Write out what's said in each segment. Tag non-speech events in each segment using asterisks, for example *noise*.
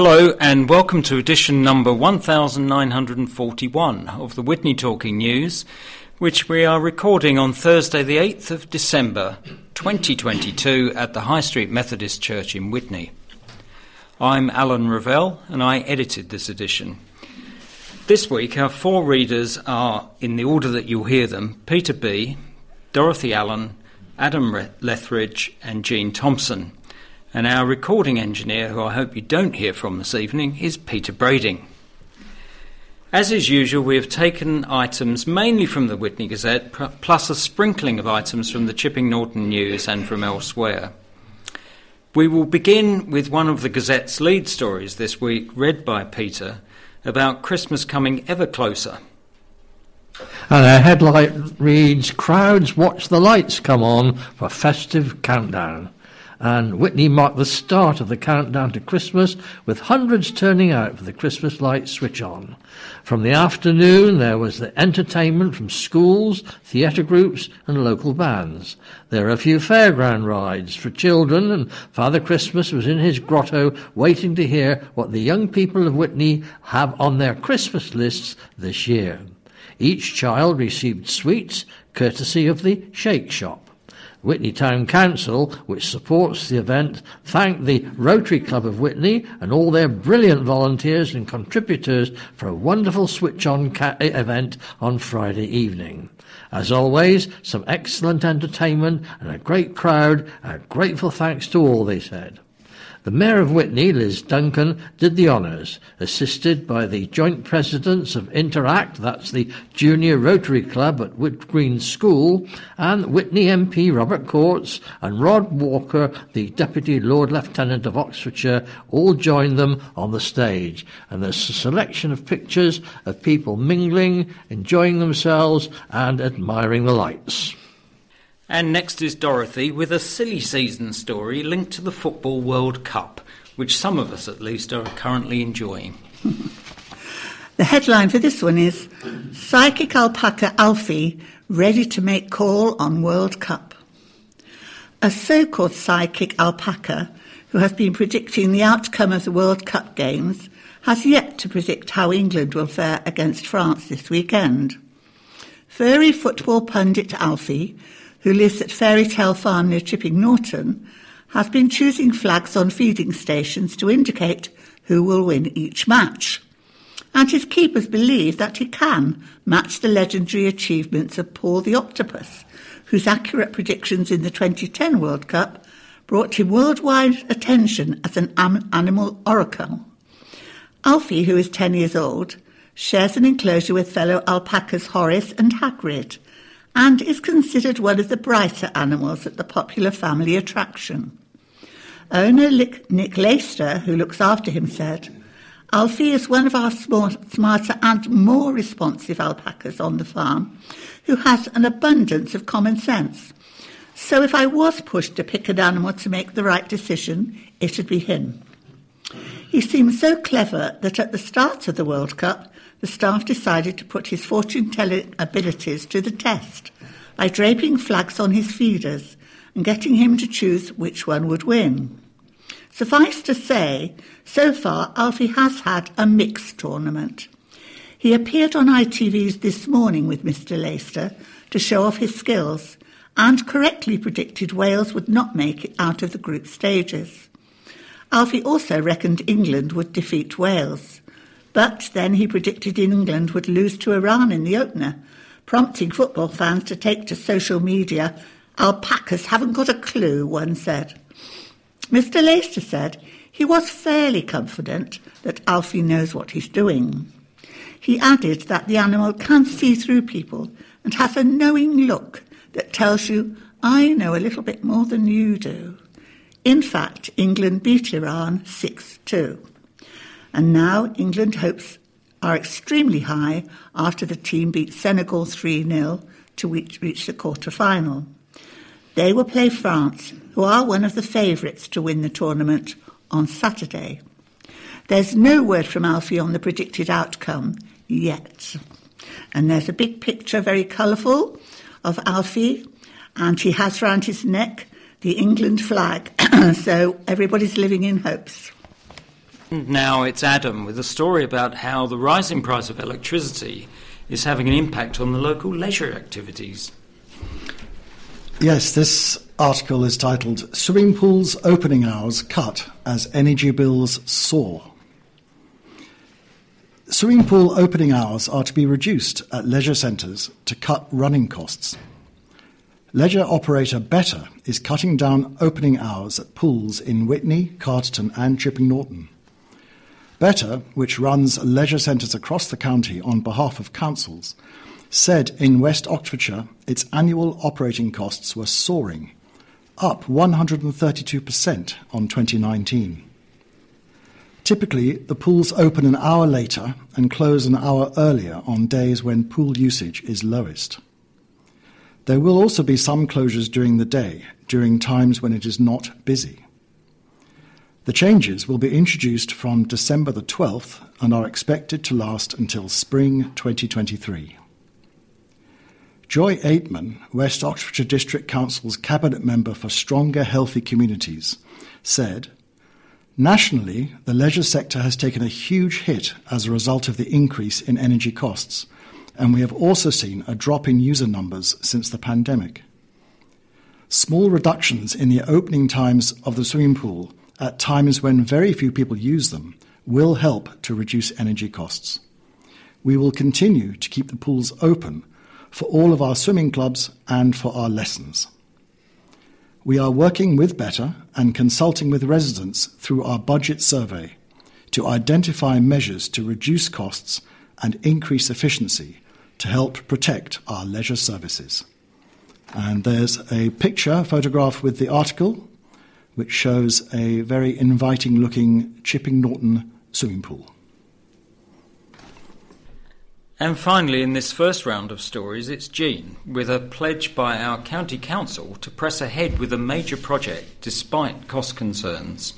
Hello, and welcome to edition number 1941 of the Witney Talking News, which we are recording on Thursday, the 8th of December 2022, at the High Street Methodist Church in Witney. I'm Alan Revell, and I edited this edition. This week, our four readers are, in the order that you'll hear them, Peter B., Dorothy Allen, Adam Lethridge, and Jean Thompson. And our recording engineer, who I hope you don't hear from this evening, is Peter Brading. As is usual, we have taken items mainly from the Witney Gazette, plus a sprinkling of items from the Chipping Norton News and from elsewhere. We will begin with one of the Gazette's lead stories this week, read by Peter, about Christmas coming ever closer. And a headline reads Crowds watch the lights come on for festive countdown and Witney marked the start of the countdown to Christmas with hundreds turning out for the Christmas lights switch on. From the afternoon, there was the entertainment from schools, theatre groups, and local bands. There were a few fairground rides for children, and Father Christmas was in his grotto waiting to hear what the young people of Whitney have on their Christmas lists this year. Each child received sweets courtesy of the Shake Shop. Witney Town Council, which supports the event, thanked the Rotary Club of Witney and all their brilliant volunteers and contributors for a wonderful switch on ca- eh, event on Friday evening. As always, some excellent entertainment and a great crowd, a grateful thanks to all, they said. The Mayor of Witney, Liz Duncan, did the honours, assisted by the joint presidents of Interact, that's the Junior Rotary Club at Wood Green School, and Witney MP Robert Courts and Rod Walker, the Deputy Lord Lieutenant of Oxfordshire, all joined them on the stage. And there's a selection of pictures of people mingling, enjoying themselves, and admiring the lights. And next is Dorothy with a silly season story linked to the Football World Cup, which some of us at least are currently enjoying. *laughs* the headline for this one is Psychic Alpaca Alfie ready to make call on World Cup. A so called psychic alpaca who has been predicting the outcome of the World Cup games has yet to predict how England will fare against France this weekend. Furry football pundit Alfie who lives at Fairy Tale Farm near Chipping Norton, has been choosing flags on feeding stations to indicate who will win each match. And his keepers believe that he can match the legendary achievements of Paul the Octopus, whose accurate predictions in the 2010 World Cup brought him worldwide attention as an animal oracle. Alfie, who is 10 years old, shares an enclosure with fellow alpacas Horace and Hagrid, and is considered one of the brighter animals at the popular family attraction. Owner Nick Laister, who looks after him, said, Alfie is one of our smarter and more responsive alpacas on the farm who has an abundance of common sense. So if I was pushed to pick an animal to make the right decision, it'd be him. He seems so clever that at the start of the World Cup, the staff decided to put his fortune telling abilities to the test by draping flags on his feeders and getting him to choose which one would win. Suffice to say, so far Alfie has had a mixed tournament. He appeared on ITV's This Morning with Mr. Laister to show off his skills and correctly predicted Wales would not make it out of the group stages. Alfie also reckoned England would defeat Wales. But then he predicted England would lose to Iran in the opener, prompting football fans to take to social media. Alpacas haven't got a clue, one said. Mr. Laister said he was fairly confident that Alfie knows what he's doing. He added that the animal can see through people and has a knowing look that tells you, I know a little bit more than you do. In fact, England beat Iran 6 2. And now England hopes are extremely high after the team beat Senegal 3 0 to reach, reach the quarter final. They will play France, who are one of the favourites to win the tournament, on Saturday. There's no word from Alfie on the predicted outcome yet. And there's a big picture, very colourful, of Alfie, and he has round his neck the England flag. *clears throat* so everybody's living in hopes. Now it's Adam with a story about how the rising price of electricity is having an impact on the local leisure activities. Yes, this article is titled Swimming Pools Opening Hours Cut as Energy Bills Soar. Swimming pool opening hours are to be reduced at leisure centres to cut running costs. Leisure operator Better is cutting down opening hours at pools in Witney, Carterton, and Chipping Norton. Better, which runs leisure centres across the county on behalf of councils, said in West Oxfordshire its annual operating costs were soaring, up 132% on 2019. Typically, the pools open an hour later and close an hour earlier on days when pool usage is lowest. There will also be some closures during the day, during times when it is not busy. The changes will be introduced from December the 12th and are expected to last until spring 2023. Joy Aitman, West Oxfordshire District Council's Cabinet Member for Stronger Healthy Communities, said Nationally, the leisure sector has taken a huge hit as a result of the increase in energy costs, and we have also seen a drop in user numbers since the pandemic. Small reductions in the opening times of the swimming pool at times when very few people use them will help to reduce energy costs. We will continue to keep the pools open for all of our swimming clubs and for our lessons. We are working with Better and consulting with residents through our budget survey to identify measures to reduce costs and increase efficiency to help protect our leisure services. And there's a picture photograph with the article, which shows a very inviting looking Chipping Norton swimming pool. And finally, in this first round of stories, it's Jean, with a pledge by our county council to press ahead with a major project despite cost concerns.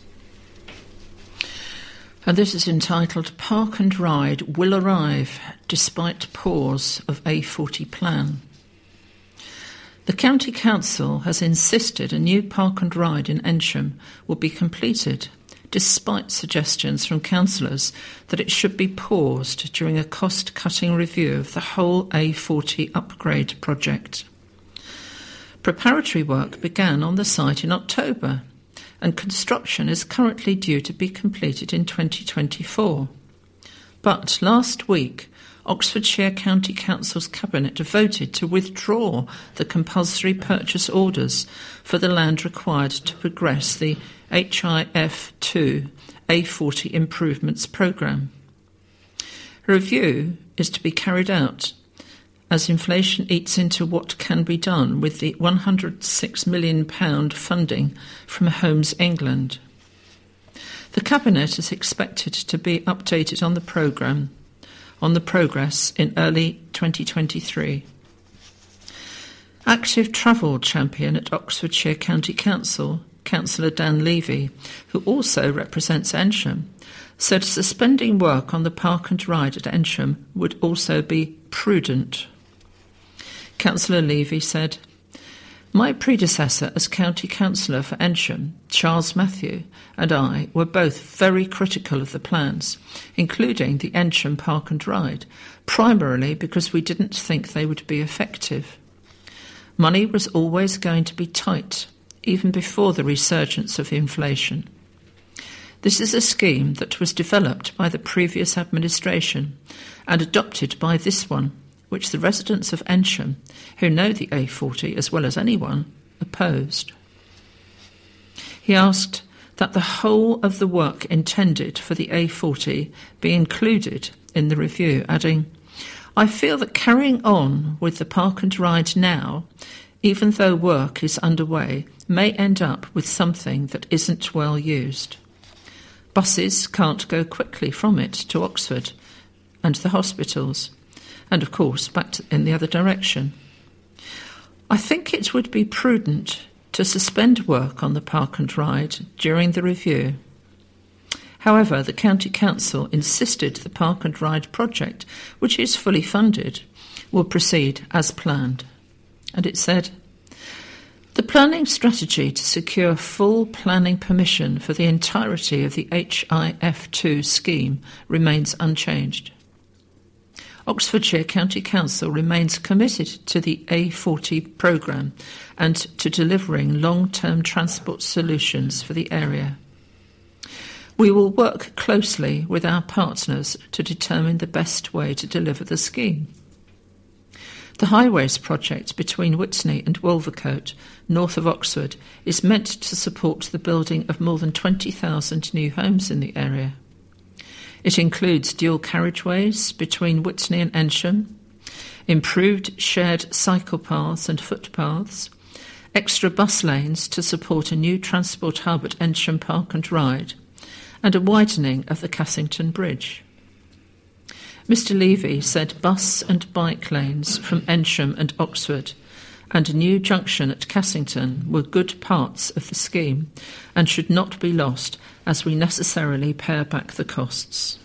And this is entitled Park and Ride Will Arrive Despite Pause of A40 Plan. The County Council has insisted a new park and ride in Eynsham will be completed despite suggestions from councillors that it should be paused during a cost cutting review of the whole A40 upgrade project. Preparatory work began on the site in October, and construction is currently due to be completed in 2024. But last week, Oxfordshire County Council's Cabinet voted to withdraw the compulsory purchase orders for the land required to progress the HIF2 A40 Improvements Programme. Review is to be carried out as inflation eats into what can be done with the £106 million funding from Homes England. The Cabinet is expected to be updated on the programme on the progress in early 2023. Active travel champion at Oxfordshire County Council, Councillor Dan Levy, who also represents Eynsham, said suspending work on the park and ride at Eynsham would also be prudent. Councillor Levy said, my predecessor as County Councillor for Eynsham, Charles Matthew, and I were both very critical of the plans, including the Eynsham Park and Ride, primarily because we didn't think they would be effective. Money was always going to be tight, even before the resurgence of inflation. This is a scheme that was developed by the previous administration and adopted by this one which the residents of Eynsham, who know the A40 as well as anyone, opposed. He asked that the whole of the work intended for the A40 be included in the review, adding, I feel that carrying on with the park and ride now, even though work is underway, may end up with something that isn't well used. Buses can't go quickly from it to Oxford and the hospitals and of course back to, in the other direction. I think it would be prudent to suspend work on the park and ride during the review. However, the County Council insisted the park and ride project, which is fully funded, will proceed as planned. And it said, the The planning strategy to secure full planning permission for the entirety of the HIF2 scheme remains unchanged. Oxfordshire County Council remains committed to the A40 programme and to delivering long term transport solutions for the area. We will work closely with our partners to determine the best way to deliver the scheme. The Highways project between Witney and Wolvercote, north of Oxford, is meant to support the building of more than 20,000 new homes in the area. It includes dual carriageways between Witney and Eynsham, improved shared cycle paths and footpaths, extra bus lanes to support a new transport hub at Eynsham Park and Ride, and a widening of the Cassington Bridge. Mr. Levy said bus and bike lanes from Eynsham and Oxford and a new junction at Cassington were good parts of the scheme and should not be lost as we necessarily pare back the costs.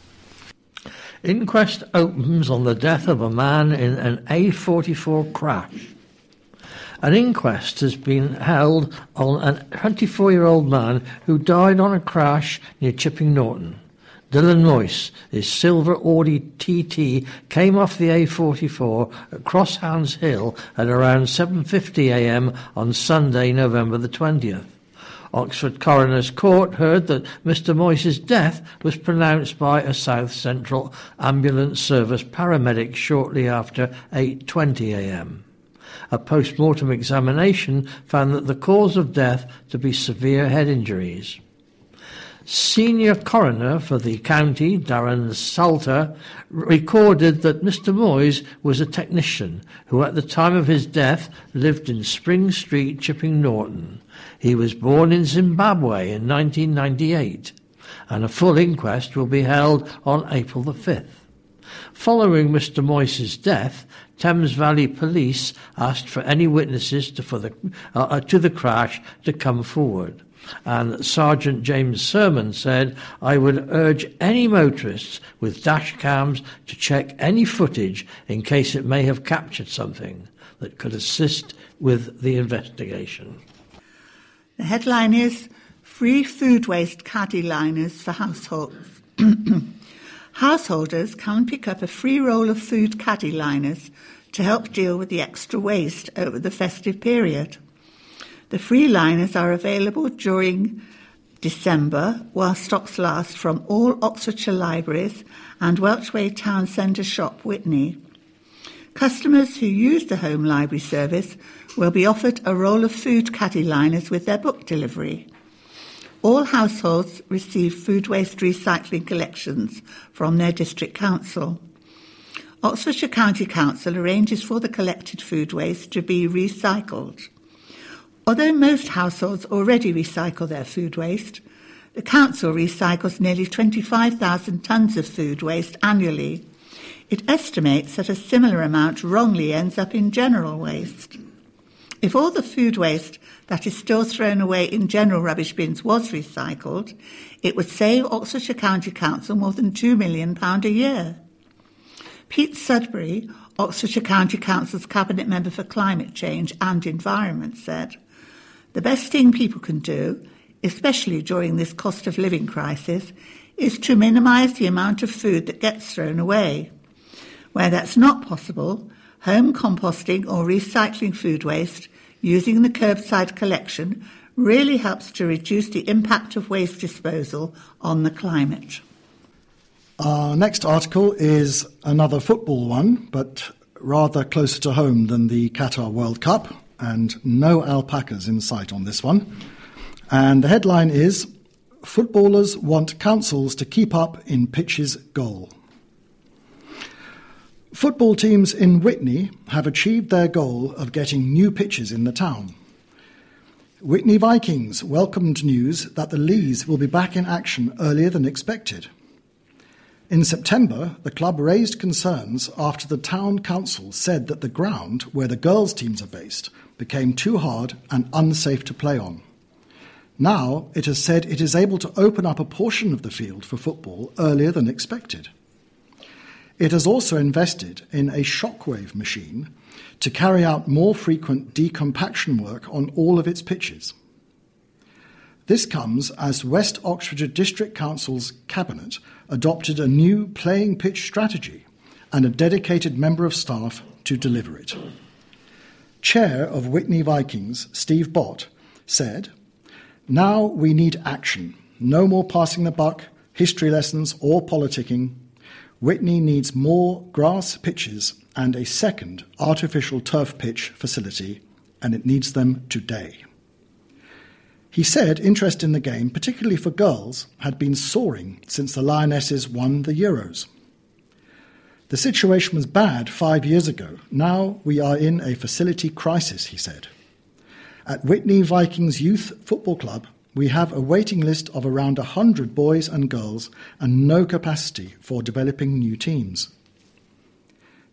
Inquest opens on the death of a man in an A44 crash. An inquest has been held on a 24 year old man who died on a crash near Chipping Norton. Dylan Moyse, his silver Audi TT, came off the A44 at Crosshounds Hill at around 7.50am on Sunday, November the 20th. Oxford Coroner's Court heard that Mr Moyse's death was pronounced by a South Central Ambulance Service paramedic shortly after 8.20am. A post-mortem examination found that the cause of death to be severe head injuries. Senior coroner for the county, Darren Salter, recorded that Mr. Moyes was a technician who, at the time of his death, lived in Spring Street, Chipping Norton. He was born in Zimbabwe in 1998, and a full inquest will be held on April the 5th. Following Mr. Moyse's death, Thames Valley Police asked for any witnesses to, for the, uh, uh to the crash to come forward. And Sergeant James Sermon said, I would urge any motorists with dash cams to check any footage in case it may have captured something that could assist with the investigation. The headline is Free Food Waste Caddy Liners for Households. *clears throat* Householders can pick up a free roll of food caddy liners to help deal with the extra waste over the festive period. The free liners are available during December while stocks last from all Oxfordshire libraries and Welch Way Town Centre shop Witney. Customers who use the home library service will be offered a roll of food caddy liners with their book delivery. All households receive food waste recycling collections from their district council. Oxfordshire County Council arranges for the collected food waste to be recycled. Although most households already recycle their food waste, the council recycles nearly 25,000 tonnes of food waste annually. It estimates that a similar amount wrongly ends up in general waste. If all the food waste that is still thrown away in general rubbish bins was recycled, it would save Oxfordshire County Council more than £2 million a year. Pete Sudbury, Oxfordshire County Council's Cabinet Member for Climate Change and Environment, said, the best thing people can do, especially during this cost of living crisis, is to minimise the amount of food that gets thrown away. Where that's not possible, home composting or recycling food waste using the curbside collection really helps to reduce the impact of waste disposal on the climate. Our next article is another football one, but rather closer to home than the Qatar World Cup and no alpacas in sight on this one. And the headline is Footballers want councils to keep up in pitches goal. Football teams in Witney have achieved their goal of getting new pitches in the town. Witney Vikings welcomed news that the Leys will be back in action earlier than expected. In September, the club raised concerns after the town council said that the ground where the girls' teams are based became too hard and unsafe to play on. Now it has said it is able to open up a portion of the field for football earlier than expected. It has also invested in a shockwave machine to carry out more frequent decompaction work on all of its pitches. This comes as West Oxfordshire District Council's Cabinet adopted a new playing pitch strategy and a dedicated member of staff to deliver it. Chair of Witney Vikings, Steve Bott, said, Now we need action. No more passing the buck, history lessons, or politicking. Witney needs more grass pitches and a second artificial turf pitch facility, and it needs them today. He said interest in the game, particularly for girls, had been soaring since the Lionesses won the Euros. The situation was bad five years ago. Now we are in a facility crisis, he said. At Witney Vikings Youth Football Club, we have a waiting list of around 100 boys and girls and no capacity for developing new teams.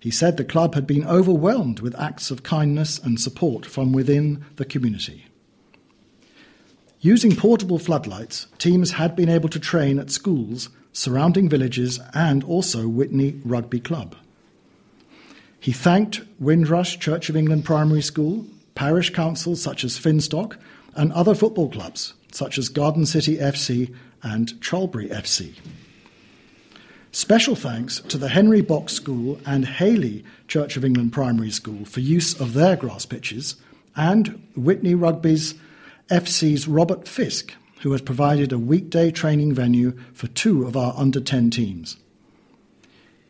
He said the club had been overwhelmed with acts of kindness and support from within the community. Using portable floodlights, teams had been able to train at schools, surrounding villages, and also Witney Rugby Club. He thanked Windrush Church of England Primary School, parish councils such as Finstock, and other football clubs such as Garden City FC and Charlbury FC. Special thanks to the Henry Box School and Hailey Church of England Primary School for use of their grass pitches, and Witney Rugby's FC's Robert Fisk, who has provided a weekday training venue for two of our under 10 teams.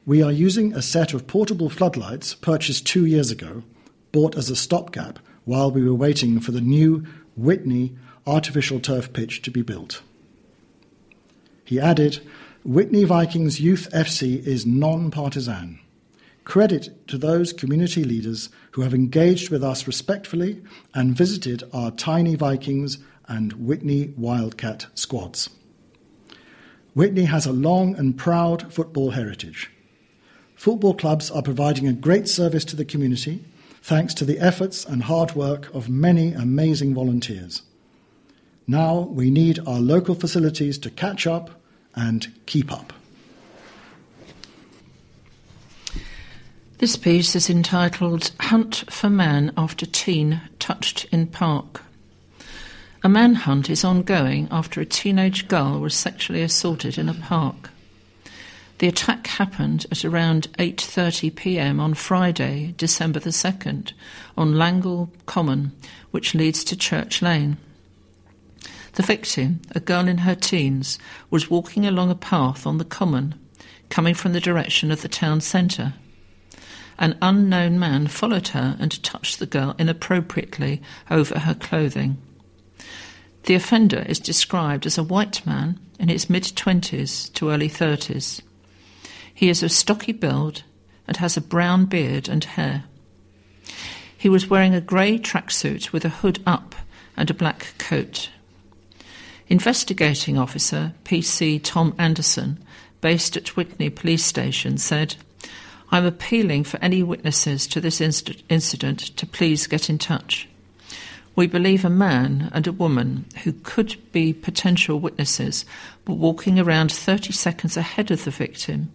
We are using a set of portable floodlights purchased two years ago, bought as a stopgap while we were waiting for the new Witney artificial turf pitch to be built. He added, Witney Vikings Youth FC is non partisan. Credit to those community leaders who have engaged with us respectfully and visited our tiny Vikings and Witney Wildcat squads. Witney has a long and proud football heritage. Football clubs are providing a great service to the community thanks to the efforts and hard work of many amazing volunteers. Now we need our local facilities to catch up and keep up. This piece is entitled Hunt for Man After Teen Touched in Park. A manhunt is ongoing after a teenage girl was sexually assaulted in a park. The attack happened at around 8:30 p.m. on Friday, December the 2nd, on Langel Common, which leads to Church Lane. The victim, a girl in her teens, was walking along a path on the common, coming from the direction of the town centre. An unknown man followed her and touched the girl inappropriately over her clothing. The offender is described as a white man in his mid 20s to early 30s. He is of stocky build and has a brown beard and hair. He was wearing a grey tracksuit with a hood up and a black coat. Investigating officer PC Tom Anderson, based at Witney Police Station, said, I'm appealing for any witnesses to this inc- incident to please get in touch. We believe a man and a woman who could be potential witnesses were walking around 30 seconds ahead of the victim.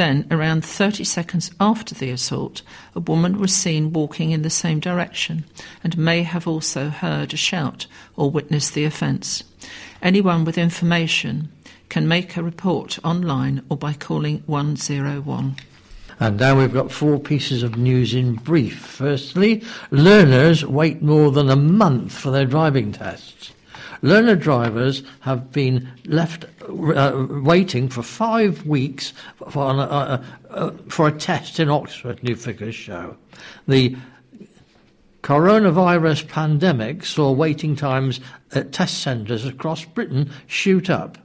Then, around 30 seconds after the assault, a woman was seen walking in the same direction and may have also heard a shout or witnessed the offence. Anyone with information can make a report online or by calling 101. And now we've got four pieces of news in brief. Firstly, learners wait more than a month for their driving tests. Learner drivers have been left uh, waiting for five weeks for, uh, uh, uh, for a test in Oxford, new figures show. The coronavirus pandemic saw waiting times at test centres across Britain shoot up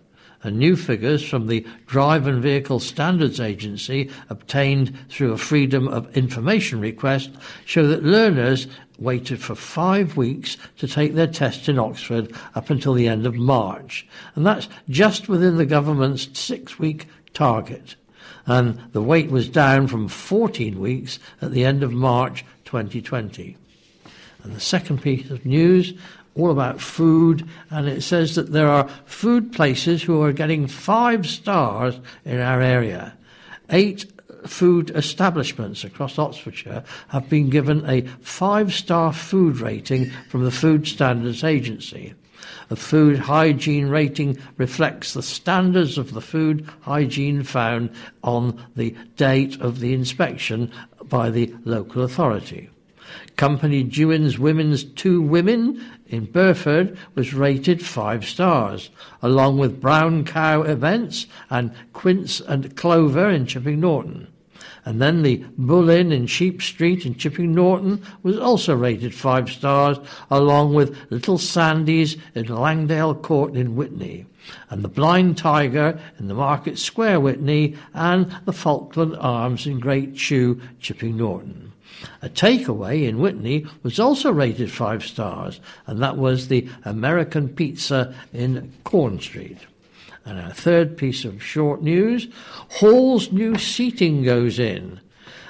and new figures from the Drive and Vehicle Standards Agency obtained through a Freedom of Information request show that learners waited for five weeks to take their test in Oxford up until the end of March. And that's just within the government's six week target. And the wait was down from 14 weeks at the end of March 2020. And the second piece of news all about food, and it says that there are food places who are getting five stars in our area. Eight food establishments across Oxfordshire have been given a five star food rating from the Food Standards Agency. A food hygiene rating reflects the standards of the food hygiene found on the date of the inspection by the local authority. Company Dewin's Women's Two Women in Burford was rated five stars, along with Brown Cow Events and Quince and Clover in Chipping Norton. And then the Bull Inn in Sheep Street in Chipping Norton was also rated five stars, along with Little Sandy's in Langdale Court in Witney, and the Blind Tiger in the Market Square Witney, and the Falkland Arms in Great Tew, Chipping Norton. A takeaway in Witney was also rated five stars, and that was the American Pizza in Corn Street. And our third piece of short news Hall's new seating goes in.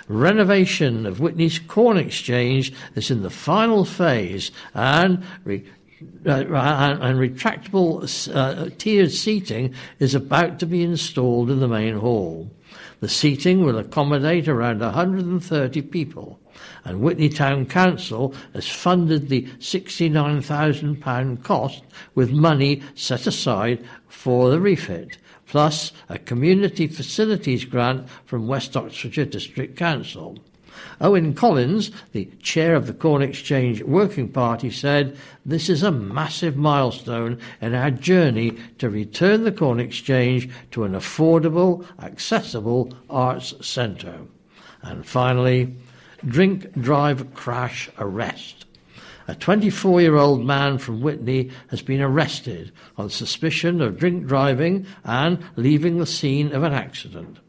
Renovation of Witney's Corn Exchange is in the final phase, and re- uh, and, and, retractable uh, tiered seating is about to be installed in the main hall. The seating will accommodate around 130 people, and Witney Town Council has funded the £69,000 cost with money set aside for the refit, plus a community facilities grant from West Oxfordshire District Council. Owen Collins, the chair of the Corn Exchange Working Party, said, This is a massive milestone in our journey to return the Corn Exchange to an affordable, accessible arts centre. And finally, drink, drive, crash, arrest. A 24 year old man from Witney has been arrested on suspicion of drink driving and leaving the scene of an accident.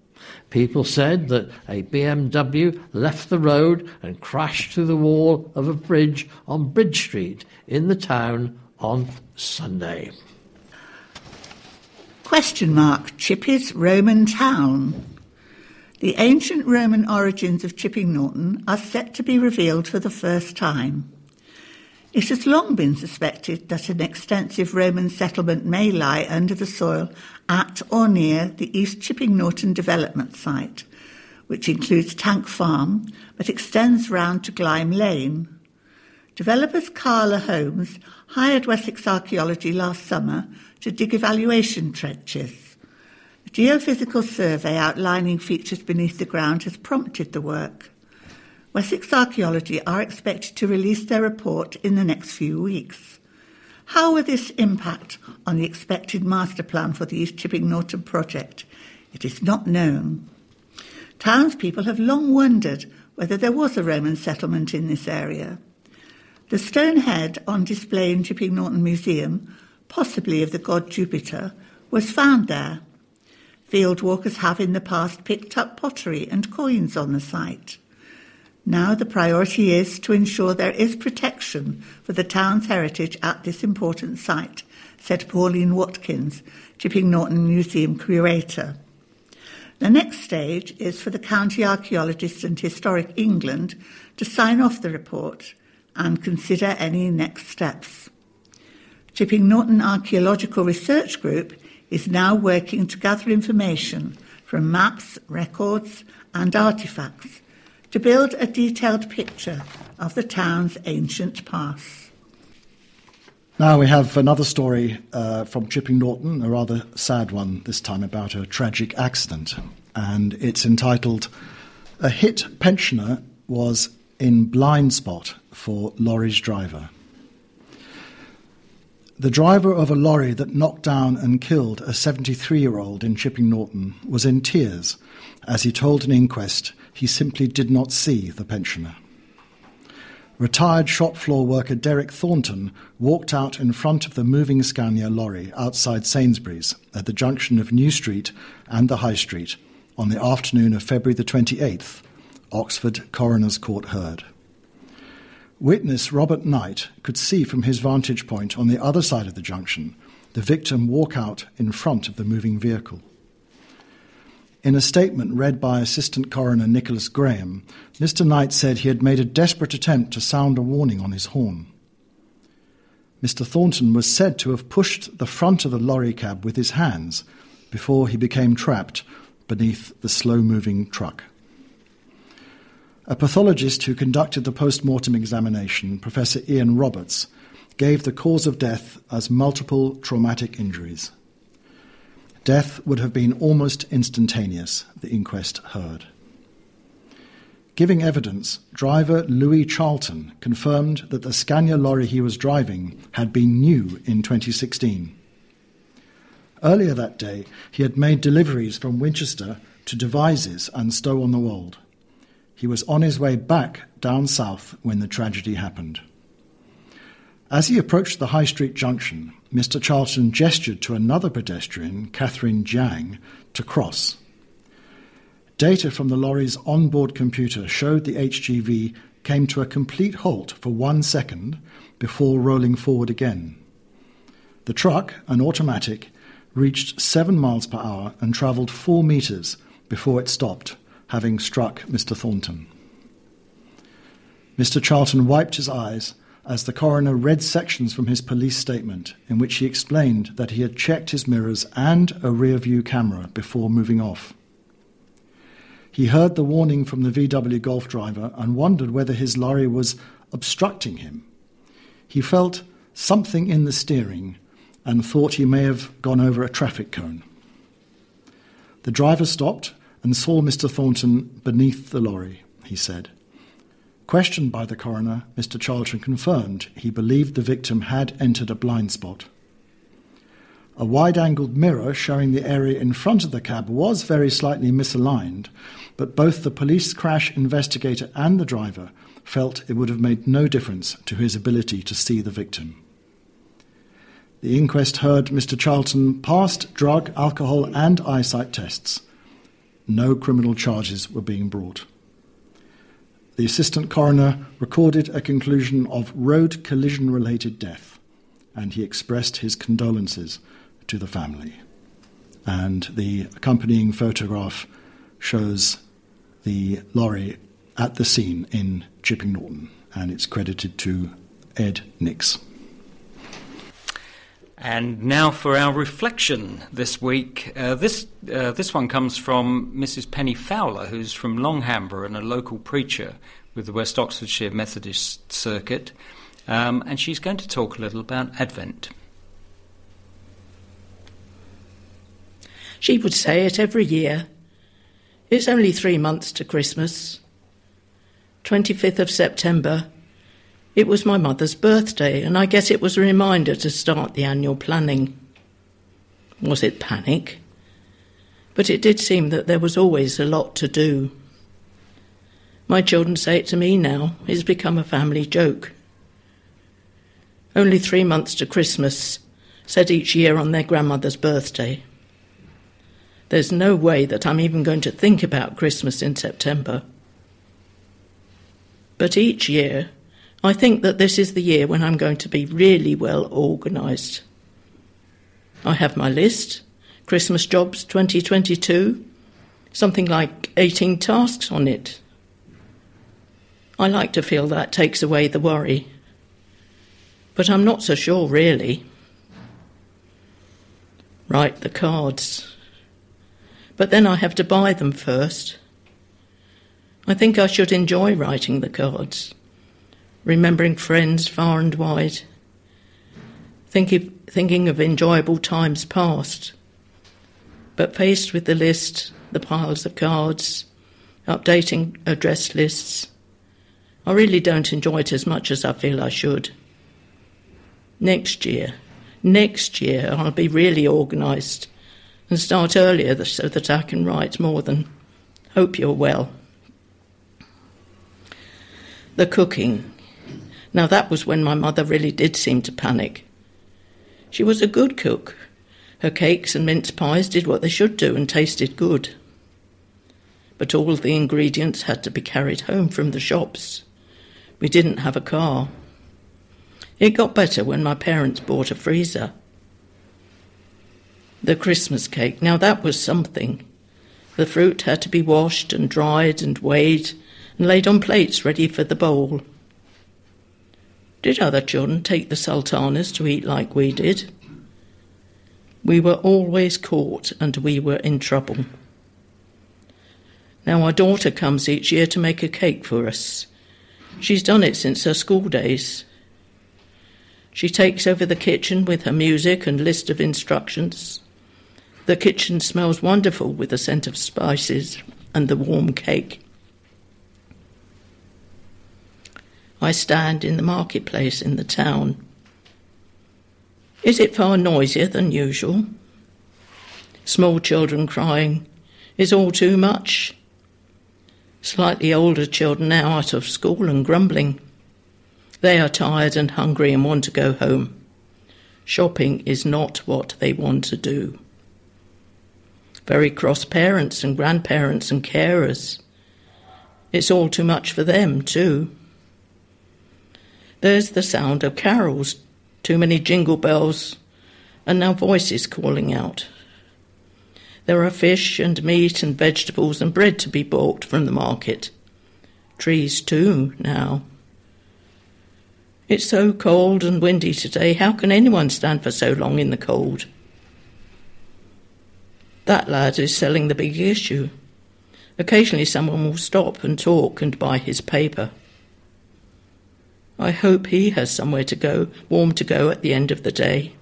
People said that a BMW left the road and crashed through the wall of a bridge on Bridge Street in the town on Sunday. Question mark Chippy's Roman town. The ancient Roman origins of Chipping Norton are set to be revealed for the first time. It has long been suspected that an extensive Roman settlement may lie under the soil at or near the East Chipping Norton development site, which includes Tank Farm but extends round to Glyme Lane. Developers Carla Holmes hired Wessex Archaeology last summer to dig evaluation trenches. A geophysical survey outlining features beneath the ground has prompted the work. Wessex Archaeology are expected to release their report in the next few weeks. How will this impact on the expected master plan for the East Chipping Norton project? It is not known. Townspeople have long wondered whether there was a Roman settlement in this area. The stone head on display in Chipping Norton Museum, possibly of the god Jupiter, was found there. Field walkers have in the past picked up pottery and coins on the site. Now the priority is to ensure there is protection for the town's heritage at this important site, said Pauline Watkins, Chipping Norton Museum curator. The next stage is for the county archaeologist and Historic England to sign off the report and consider any next steps. Chipping Norton Archaeological Research Group is now working to gather information from maps, records, and artefacts to build a detailed picture of the town's ancient past. Now we have another story uh, from Chipping Norton, a rather sad one this time about a tragic accident. And it's entitled A Hit Pensioner Was in Blind Spot for Lorry's Driver. The driver of a lorry that knocked down and killed a 73 year old in Chipping Norton was in tears as he told an inquest he simply did not see the pensioner. Retired shop floor worker Derek Thornton walked out in front of the moving Scania lorry outside Sainsbury's at the junction of New Street and the High Street on the afternoon of February the 28th, Oxford Coroner's Court heard. Witness Robert Knight could see from his vantage point on the other side of the junction the victim walk out in front of the moving vehicle. In a statement read by Assistant Coroner Nicholas Graham, Mr. Knight said he had made a desperate attempt to sound a warning on his horn. Mr. Thornton was said to have pushed the front of the lorry cab with his hands before he became trapped beneath the slow moving truck. A pathologist who conducted the post mortem examination, Professor Ian Roberts, gave the cause of death as multiple traumatic injuries. Death would have been almost instantaneous, the inquest heard. Giving evidence, driver Louis Charlton confirmed that the Scania lorry he was driving had been new in 2016. Earlier that day, he had made deliveries from Winchester to Devizes and Stow on the Wold. He was on his way back down south when the tragedy happened. As he approached the High Street junction, Mr. Charlton gestured to another pedestrian, Catherine Jiang, to cross. Data from the lorry's onboard computer showed the HGV came to a complete halt for one second before rolling forward again. The truck, an automatic, reached seven miles per hour and travelled four metres before it stopped, having struck Mr. Thornton. Mr. Charlton wiped his eyes as the coroner read sections from his police statement in which he explained that he had checked his mirrors and a rear view camera before moving off. He heard the warning from the VW Golf driver and wondered whether his lorry was obstructing him. He felt something in the steering and thought he may have gone over a traffic cone. The driver stopped and saw Mr. Thornton beneath the lorry, he said. Questioned by the coroner, Mr. Charlton confirmed he believed the victim had entered a blind spot. A wide angled mirror showing the area in front of the cab was very slightly misaligned, but both the police crash investigator and the driver felt it would have made no difference to his ability to see the victim. The inquest heard Mr. Charlton passed drug, alcohol, and eyesight tests. No criminal charges were being brought. The assistant coroner recorded a conclusion of road collision related death, and he expressed his condolences to the family. And the accompanying photograph shows the lorry at the scene in Chipping Norton, and it's credited to Ed Nix. And now for our reflection this week. Uh, this uh, this one comes from Mrs. Penny Fowler, who's from Long Hanborough and a local preacher with the West Oxfordshire Methodist Circuit, um, and she's going to talk a little about Advent. She would say it every year. It's only three months to Christmas. 25th of September. It was my mother's birthday, and I guess it was a reminder to start the annual planning. Was it panic? But it did seem that there was always a lot to do. My children say it to me now. It's become a family joke. Only three months to Christmas, said each year on their grandmother's birthday. There's no way that I'm even going to think about Christmas in September. But each year, I think that this is the year when I'm going to be really well organised. I have my list Christmas jobs 2022, something like 18 tasks on it. I like to feel that takes away the worry. But I'm not so sure, really. Write the cards but then I have to buy them first. I think I should enjoy writing the cards, remembering friends far and wide, thinking, of enjoyable times past. But faced with the list, the piles of cards, updating address lists, I really don't enjoy it as much as I feel I should. Next year, next year, I'll be really organised and start earlier so that I can write more than hope you're well. The cooking. Now, that was when my mother really did seem to panic. She was a good cook. Her cakes and mince pies did what they should do and tasted good. But all the ingredients had to be carried home from the shops. We didn't have a car. It got better when my parents bought a freezer the Christmas cake. Now that was something. The fruit had to be washed and dried and weighed and laid on plates ready for the bowl. Did other children take the sultanas to eat like we did? We were always caught and we were in trouble. Now, our daughter comes each year to make a cake for us. She's done it since her school days. She takes over the kitchen with her music and list of instructions. The kitchen smells wonderful with the scent of spices and the warm cake. I stand in the marketplace in the town. Is it far noisier than usual? Small children crying is all too much. Slightly older children now out of school and grumbling. They are tired and hungry and want to go home. Shopping is not what they want to do. Very cross parents and grandparents and carers. It's all too much for them, too. There's the sound of carols, too many jingle bells, and now voices calling out. There are fish and meat and vegetables and bread to be bought from the market. Trees, too, now. It's so cold and windy today. How can anyone stand for so long in the cold? That lad is selling the big issue. Occasionally, someone will stop and talk and buy his paper. I hope he has somewhere to go, warm to go at the end of the day.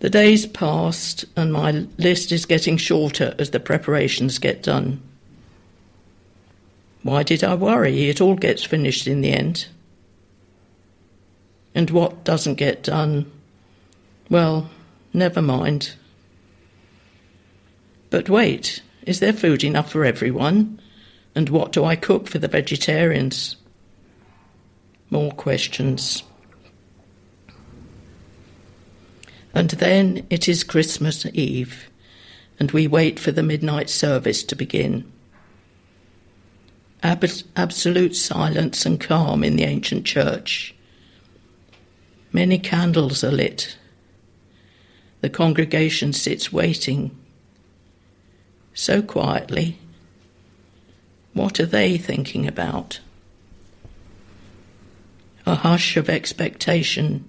The days passed, and my list is getting shorter as the preparations get done. Why did I worry? It all gets finished in the end. And what doesn't get done? Well, never mind. But wait, is there food enough for everyone? And what do I cook for the vegetarians? More questions. And then it is Christmas Eve, and we wait for the midnight service to begin. Ab- absolute silence and calm in the ancient church. Many candles are lit. The congregation sits waiting. So quietly. What are they thinking about? A hush of expectation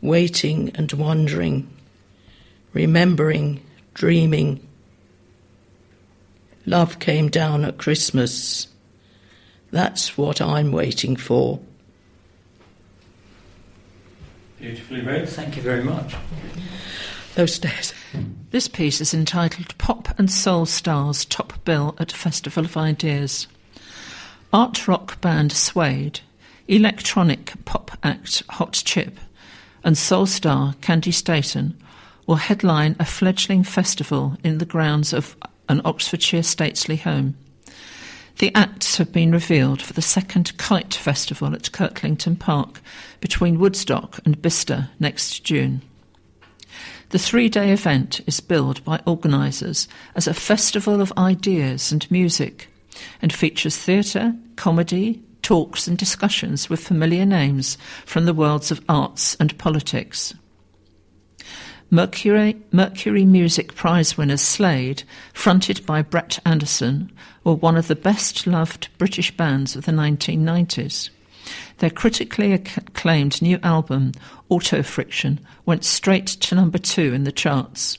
waiting and wondering, remembering, dreaming. Love came down at Christmas. That's what I'm waiting for. Beautifully read. Thank you very much. Those stairs. This piece is entitled Pop and Soul Stars Top Bill at Festival of Ideas. Art rock band Suede, electronic pop act Hot Chip, and soul star Candi Staton will headline a fledgling festival in the grounds of an Oxfordshire stately home. The acts have been revealed for the second Kite Festival at Kirtlington Park between Woodstock and Bicester next June. The three day event is billed by organisers as a festival of ideas and music and features theatre, comedy, talks and discussions with familiar names from the worlds of arts and politics. Mercury, Mercury Music Prize winners Suede, fronted by Brett Anderson, were one of the best loved British bands of the 1990s. Their critically acclaimed new album, Autofiction, went straight to number two in the charts.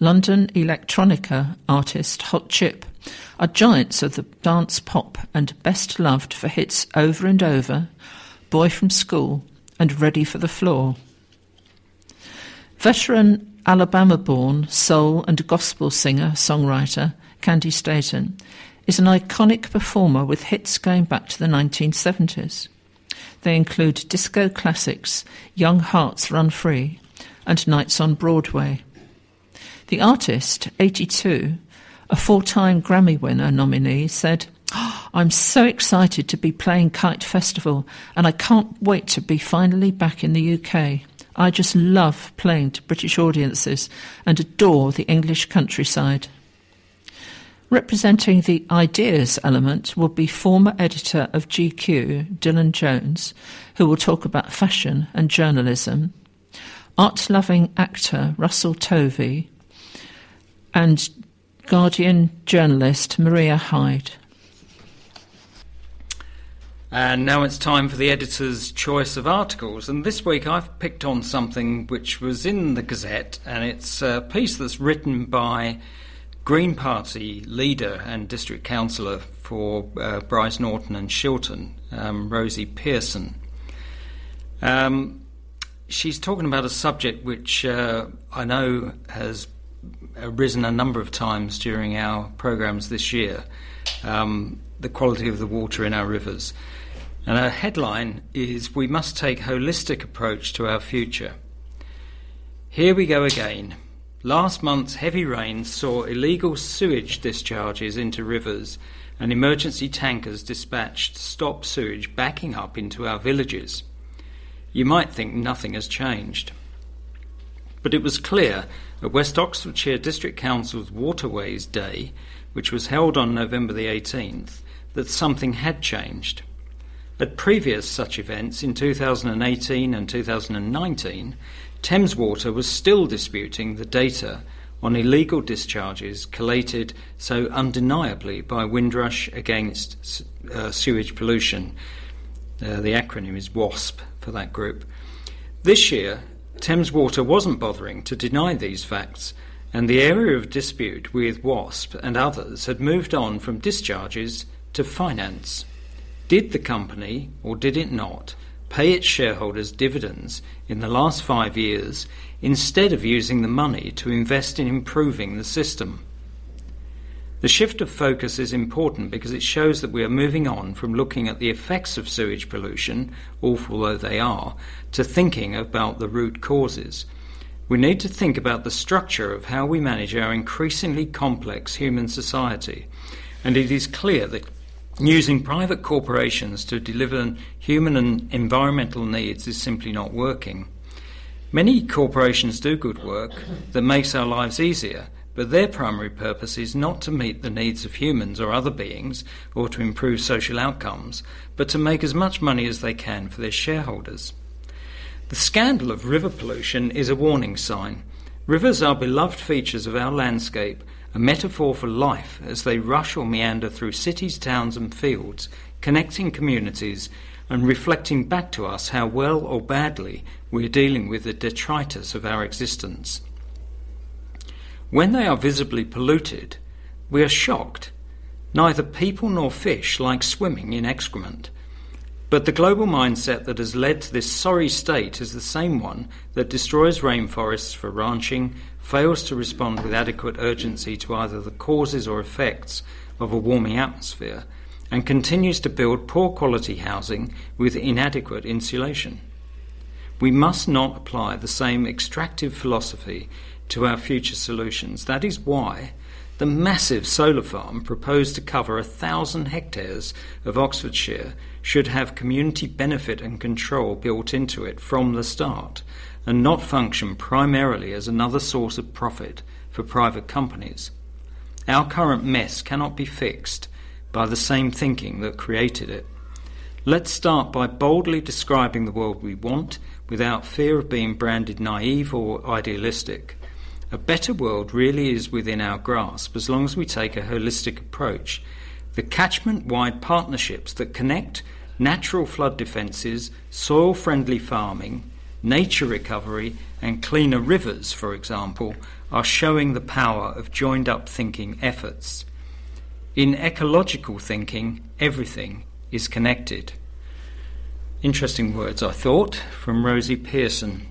London electronica artist Hot Chip are giants of the dance pop and best loved for hits Over and Over, Boy from School, and Ready for the Floor. Veteran Alabama born soul and gospel singer songwriter Candi Staton is an iconic performer with hits going back to the 1970s. They include disco classics Young Hearts Run Free and Nights on Broadway. The artist, 82, a four time Grammy winner nominee, said, oh, I'm so excited to be playing Kite Festival and I can't wait to be finally back in the UK. I just love playing to British audiences and adore the English countryside. Representing the ideas element will be former editor of GQ, Dylan Jones, who will talk about fashion and journalism, art loving actor Russell Tovey, and Guardian journalist Marina Hyde. And now it's time for the editor's choice of articles. And this week I've picked on something which was in the Gazette, and it's a piece that's written by Green Party leader and district councillor for uh, Brize Norton and Shilton, um, Rosie Pearson. Um, she's talking about a subject which uh, I know has arisen a number of times during our programs this year um, the quality of the water in our rivers. And our headline is We must take holistic approach to our future. Here we go again. Last month's heavy rains saw illegal sewage discharges into rivers and emergency tankers dispatched to stop sewage backing up into our villages. You might think nothing has changed. But it was clear at West Oxfordshire District Council's Waterways Day, which was held on November the 18th, that something had changed. At previous such events in 2018 and 2019, Thames Water was still disputing the data on illegal discharges collated so undeniably by Windrush against uh, sewage pollution. Uh, the acronym is WASP for that group. This year, Thames Water wasn't bothering to deny these facts, and the area of dispute with WASP and others had moved on from discharges to finance. Did the company, or did it not, pay its shareholders dividends in the last five years instead of using the money to invest in improving the system. The shift of focus is important because it shows that we are moving on from looking at the effects of sewage pollution, awful though they are, to thinking about the root causes. We need to think about the structure of how we manage our increasingly complex human society. And it is clear that using private corporations to deliver human and environmental needs is simply not working. Many corporations do good work that makes our lives easier, but their primary purpose is not to meet the needs of humans or other beings or to improve social outcomes, but to make as much money as they can for their shareholders. The scandal of river pollution is a warning sign. Rivers are beloved features of our landscape a metaphor for life as they rush or meander through cities, towns, and fields, connecting communities and reflecting back to us how well or badly we are dealing with the detritus of our existence. When they are visibly polluted, we are shocked. Neither people nor fish like swimming in excrement. But the global mindset that has led to this sorry state is the same one that destroys rainforests for ranching, fails to respond with adequate urgency to either the causes or effects of a warming atmosphere, and continues to build poor quality housing with inadequate insulation. We must not apply the same extractive philosophy to our future solutions. That is why the massive solar farm proposed to cover a thousand hectares of Oxfordshire should have community benefit and control built into it from the start and not function primarily as another source of profit for private companies. Our current mess cannot be fixed by the same thinking that created it. Let's start by boldly describing the world we want without fear of being branded naive or idealistic. A better world really is within our grasp as long as we take a holistic approach. The catchment wide partnerships that connect natural flood defences, soil friendly farming, nature recovery, and cleaner rivers, for example, are showing the power of joined up thinking efforts. In ecological thinking, everything is connected. Interesting words, I thought, from Rosie Pearson.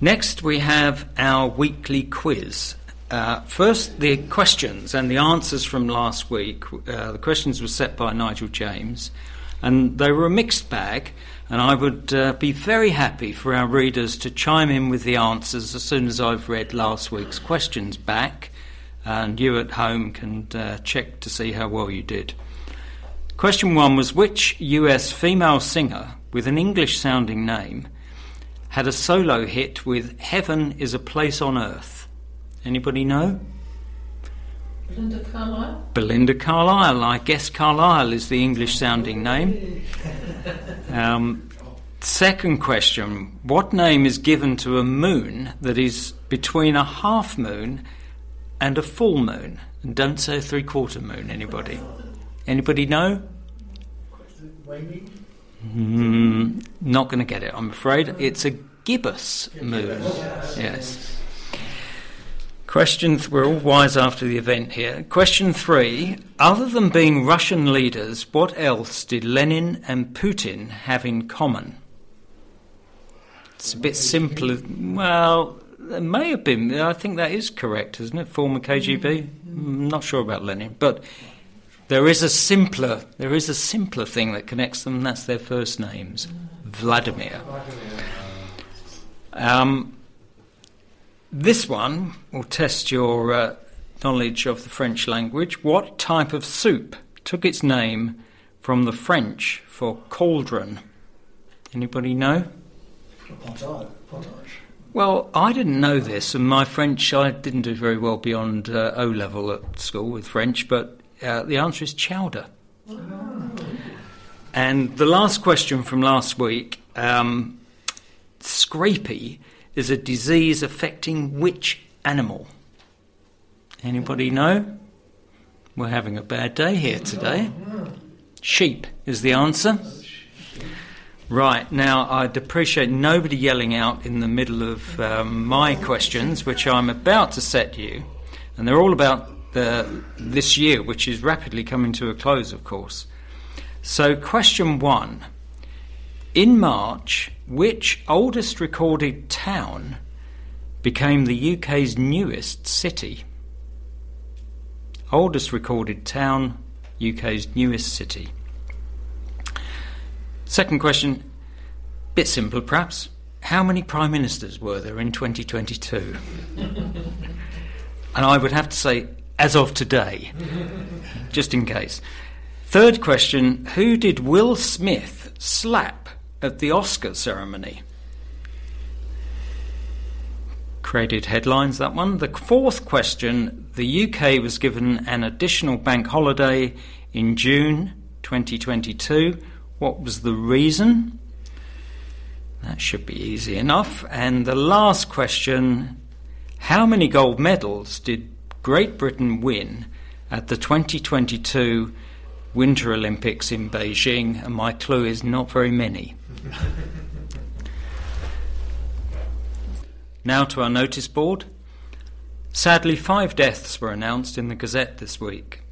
Next, we have our weekly quiz. Uh, first, the questions and the answers from last week. Uh, the questions were set by Nigel James, and they were a mixed bag. And I would uh, be very happy for our readers to chime in with the answers as soon as I've read last week's questions back, and you at home can uh, check to see how well you did. Question one was Which US female singer with an English sounding name had a solo hit with Heaven is a Place on Earth? Anybody know? Belinda Carlisle? Belinda Carlisle. I guess Carlisle is the English sounding name. Um, second question What name is given to a moon that is between a half moon and a full moon? And don't say three quarter moon, anybody? Anybody know? Mm, not going to get it, I'm afraid. It's a gibbous moon. Yes. Question, th- we're all wise after the event here. Question three, other than being Russian leaders, what else did Lenin and Putin have in common? It's a bit simpler. Well, there may have been. I think that is correct, isn't it? Former KGB. I'm not sure about Lenin, but there is a simpler. There is a simpler thing that connects them. And that's their first names, Vladimir. Um, this one will test your uh, knowledge of the French language. What type of soup took its name from the French for cauldron? Anybody know? Potage. Well, I didn't know this, and my French, I didn't do very well beyond uh, O level at school with French, but uh, the answer is chowder. And the last question from last week um, scrapie is a disease affecting which animal? Anybody know? We're having a bad day here today. Sheep is the answer. Right, now I'd appreciate nobody yelling out in the middle of um, my questions, which I'm about to set you, and they're all about the, this year, which is rapidly coming to a close, of course. So, question one In March, which oldest recorded town became the UK's newest city? Oldest recorded town, UK's newest city. Second question, bit simpler perhaps. How many prime ministers were there in 2022? *laughs* and I would have to say, as of today, *laughs* just in case. Third question, who did Will Smith slap at the Oscar ceremony? Created headlines, that one. The fourth question, the UK was given an additional bank holiday in June 2022. What was the reason? That should be easy enough. And the last question How many gold medals did Great Britain win at the 2022 Winter Olympics in Beijing? And my clue is not very many. *laughs* now to our notice board. Sadly, five deaths were announced in the Gazette this week.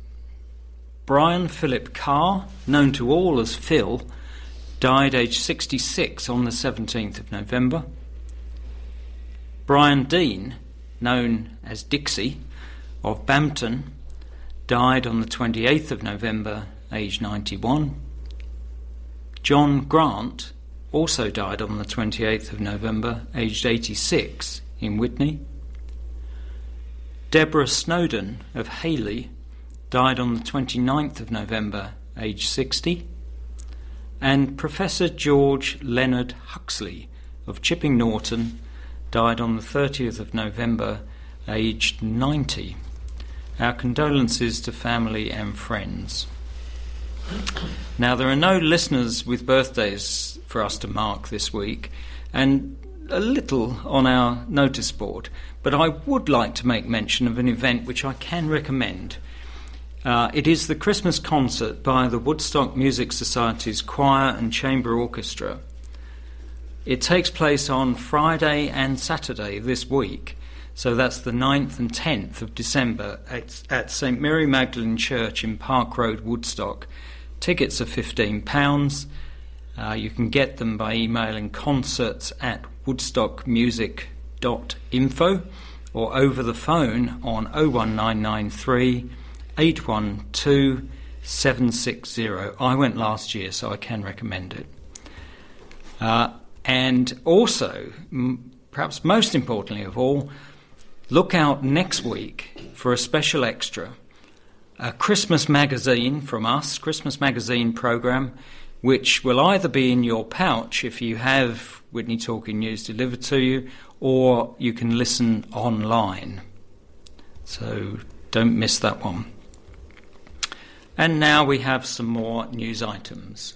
Brian Philip Carr, known to all as Phil, died aged 66 on the 17th of November. Brian Dean, known as Dixie, of Bampton, died on the 28th of November, aged 91. John Grant also died on the 28th of November, aged 86, in Witney. Deborah Snowden of Hailey died on the 29th of November, aged 60. And Professor George Leonard Huxley of Chipping Norton died on the 30th of November, aged 90. Our condolences to family and friends. Now, there are no listeners with birthdays for us to mark this week, and a little on our notice board, but I would like to make mention of an event which I can recommend. Uh, it is the Christmas concert by the Woodstock Music Society's choir and chamber orchestra. It takes place on Friday and Saturday this week, so that's the 9th and 10th of December at, at St Mary Magdalene Church in Park Road, Woodstock. Tickets are £15. Uh, you can get them by emailing concerts at woodstockmusic.info or over the phone on 01993 812 760. I went last year, so I can recommend it. Uh, and also, m- perhaps most importantly of all, look out next week for a special extra a Christmas magazine from us, Christmas magazine program, which will either be in your pouch if you have Witney Talking News delivered to you, or you can listen online. So don't miss that one. And now we have some more news items.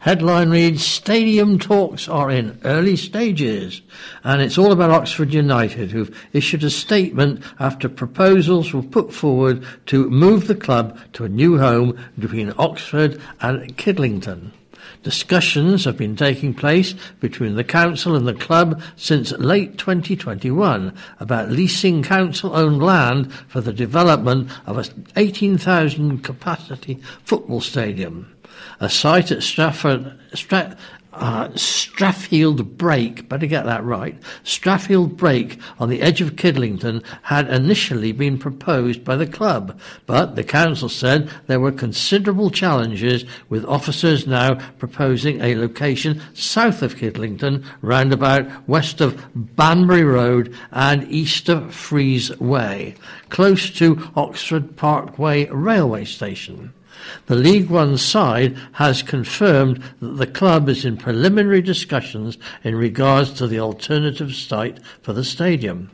Headline reads Stadium talks are in early stages. And it's all about Oxford United, who've issued a statement after proposals were put forward to move the club to a new home between Oxford and Kidlington. Discussions have been taking place between the council and the club since late 2021 about leasing council-owned land for the development of an 18,000 capacity football stadium. A site at Stratford, Strat, uh, Stratfield Brake, better get that right, Stratfield Brake on the edge of Kidlington had initially been proposed by the club, but the council said there were considerable challenges with officers now proposing a location south of Kidlington, roundabout west of Banbury Road and east of Frieze Way, close to Oxford Parkway railway station. The League One side has confirmed that the club is in preliminary discussions in regards to the alternative site for the stadium.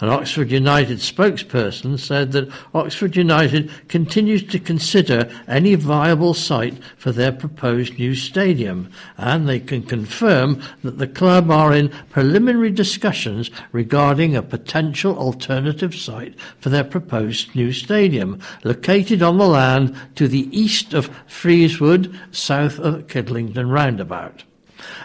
An Oxford United spokesperson said that Oxford United continues to consider any viable site for their proposed new stadium, and they can confirm that the club are in preliminary discussions regarding a potential alternative site for their proposed new stadium, located on the land to the east of Freezewood, south of Kidlington Roundabout.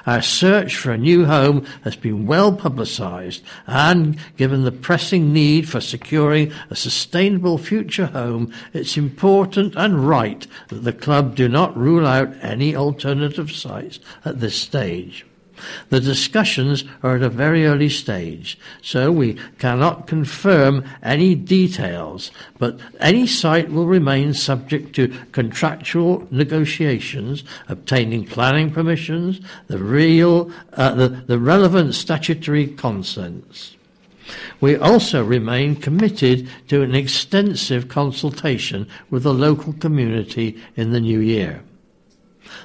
Our search for a new home has been well publicised, and given the pressing need for securing a sustainable future home, it's important and right that the club do not rule out any alternative sites at this stage. The discussions are at a very early stage, so we cannot confirm any details, but any site will remain subject to contractual negotiations, obtaining planning permissions, the, real, uh, the, the relevant statutory consents. We also remain committed to an extensive consultation with the local community in the new year.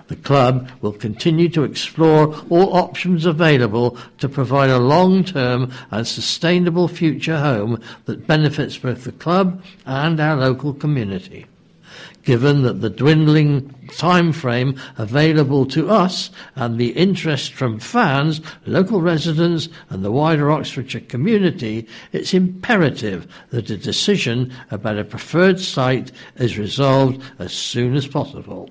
The club will continue to explore all options available to provide a long-term and sustainable future home that benefits both the club and our local community. Given that the dwindling time frame available to us and the interest from fans, local residents and the wider Oxfordshire community, it's imperative that a decision about a preferred site is resolved as soon as possible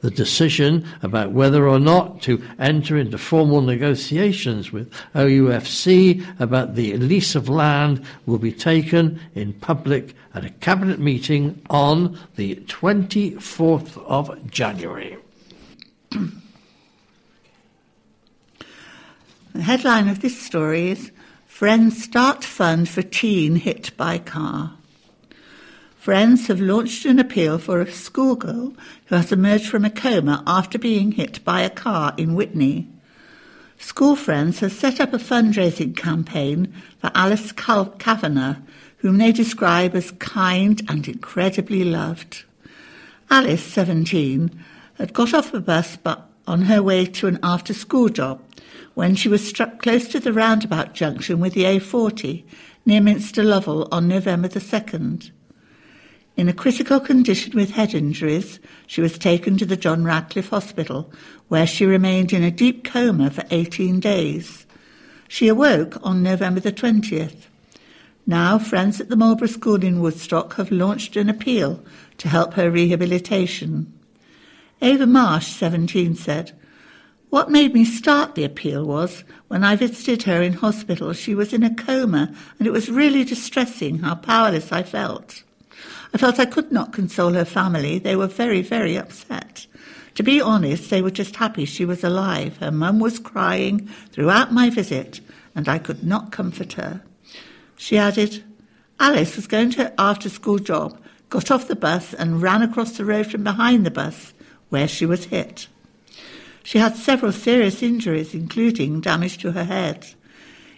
the decision about whether or not to enter into formal negotiations with OUFC about the lease of land will be taken in public at a cabinet meeting on the 24th of January. *clears throat* the headline of this story is Friends Start Fund for Teen Hit by Car. Friends have launched an appeal for a schoolgirl who has emerged from a coma after being hit by a car in Witney. School Friends has set up a fundraising campaign for Alice Kavanagh, whom they describe as kind and incredibly loved. Alice, 17, had got off a bus but on her way to an after school job when she was struck close to the roundabout junction with the A40 near Minster Lovell on November the 2nd. In a critical condition with head injuries, she was taken to the John Radcliffe Hospital, where she remained in a deep coma for 18 days. She awoke on November the 20th. Now, friends at the Marlborough School in Woodstock have launched an appeal to help her rehabilitation. Ava Marsh, 17, said, What made me start the appeal was when I visited her in hospital, she was in a coma, and it was really distressing how powerless I felt. I felt I could not console her family. They were very, very upset. To be honest, they were just happy she was alive. Her mum was crying throughout my visit, and I could not comfort her. She added, Alice was going to her after school job, got off the bus, and ran across the road from behind the bus, where she was hit. She had several serious injuries, including damage to her head.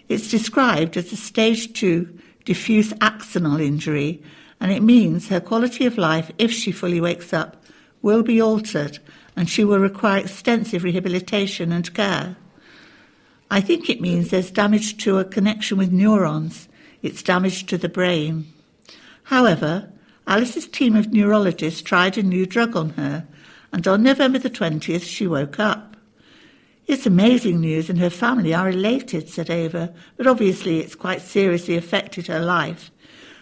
It's described as a stage two diffuse axonal injury and it means her quality of life, if she fully wakes up, will be altered and she will require extensive rehabilitation and care. I think it means there's damage to a connection with neurons, it's damage to the brain. However, Alice's team of neurologists tried a new drug on her, and on November the 20th she woke up. It's amazing news, and her family are elated, said Ava, but obviously it's quite seriously affected her life.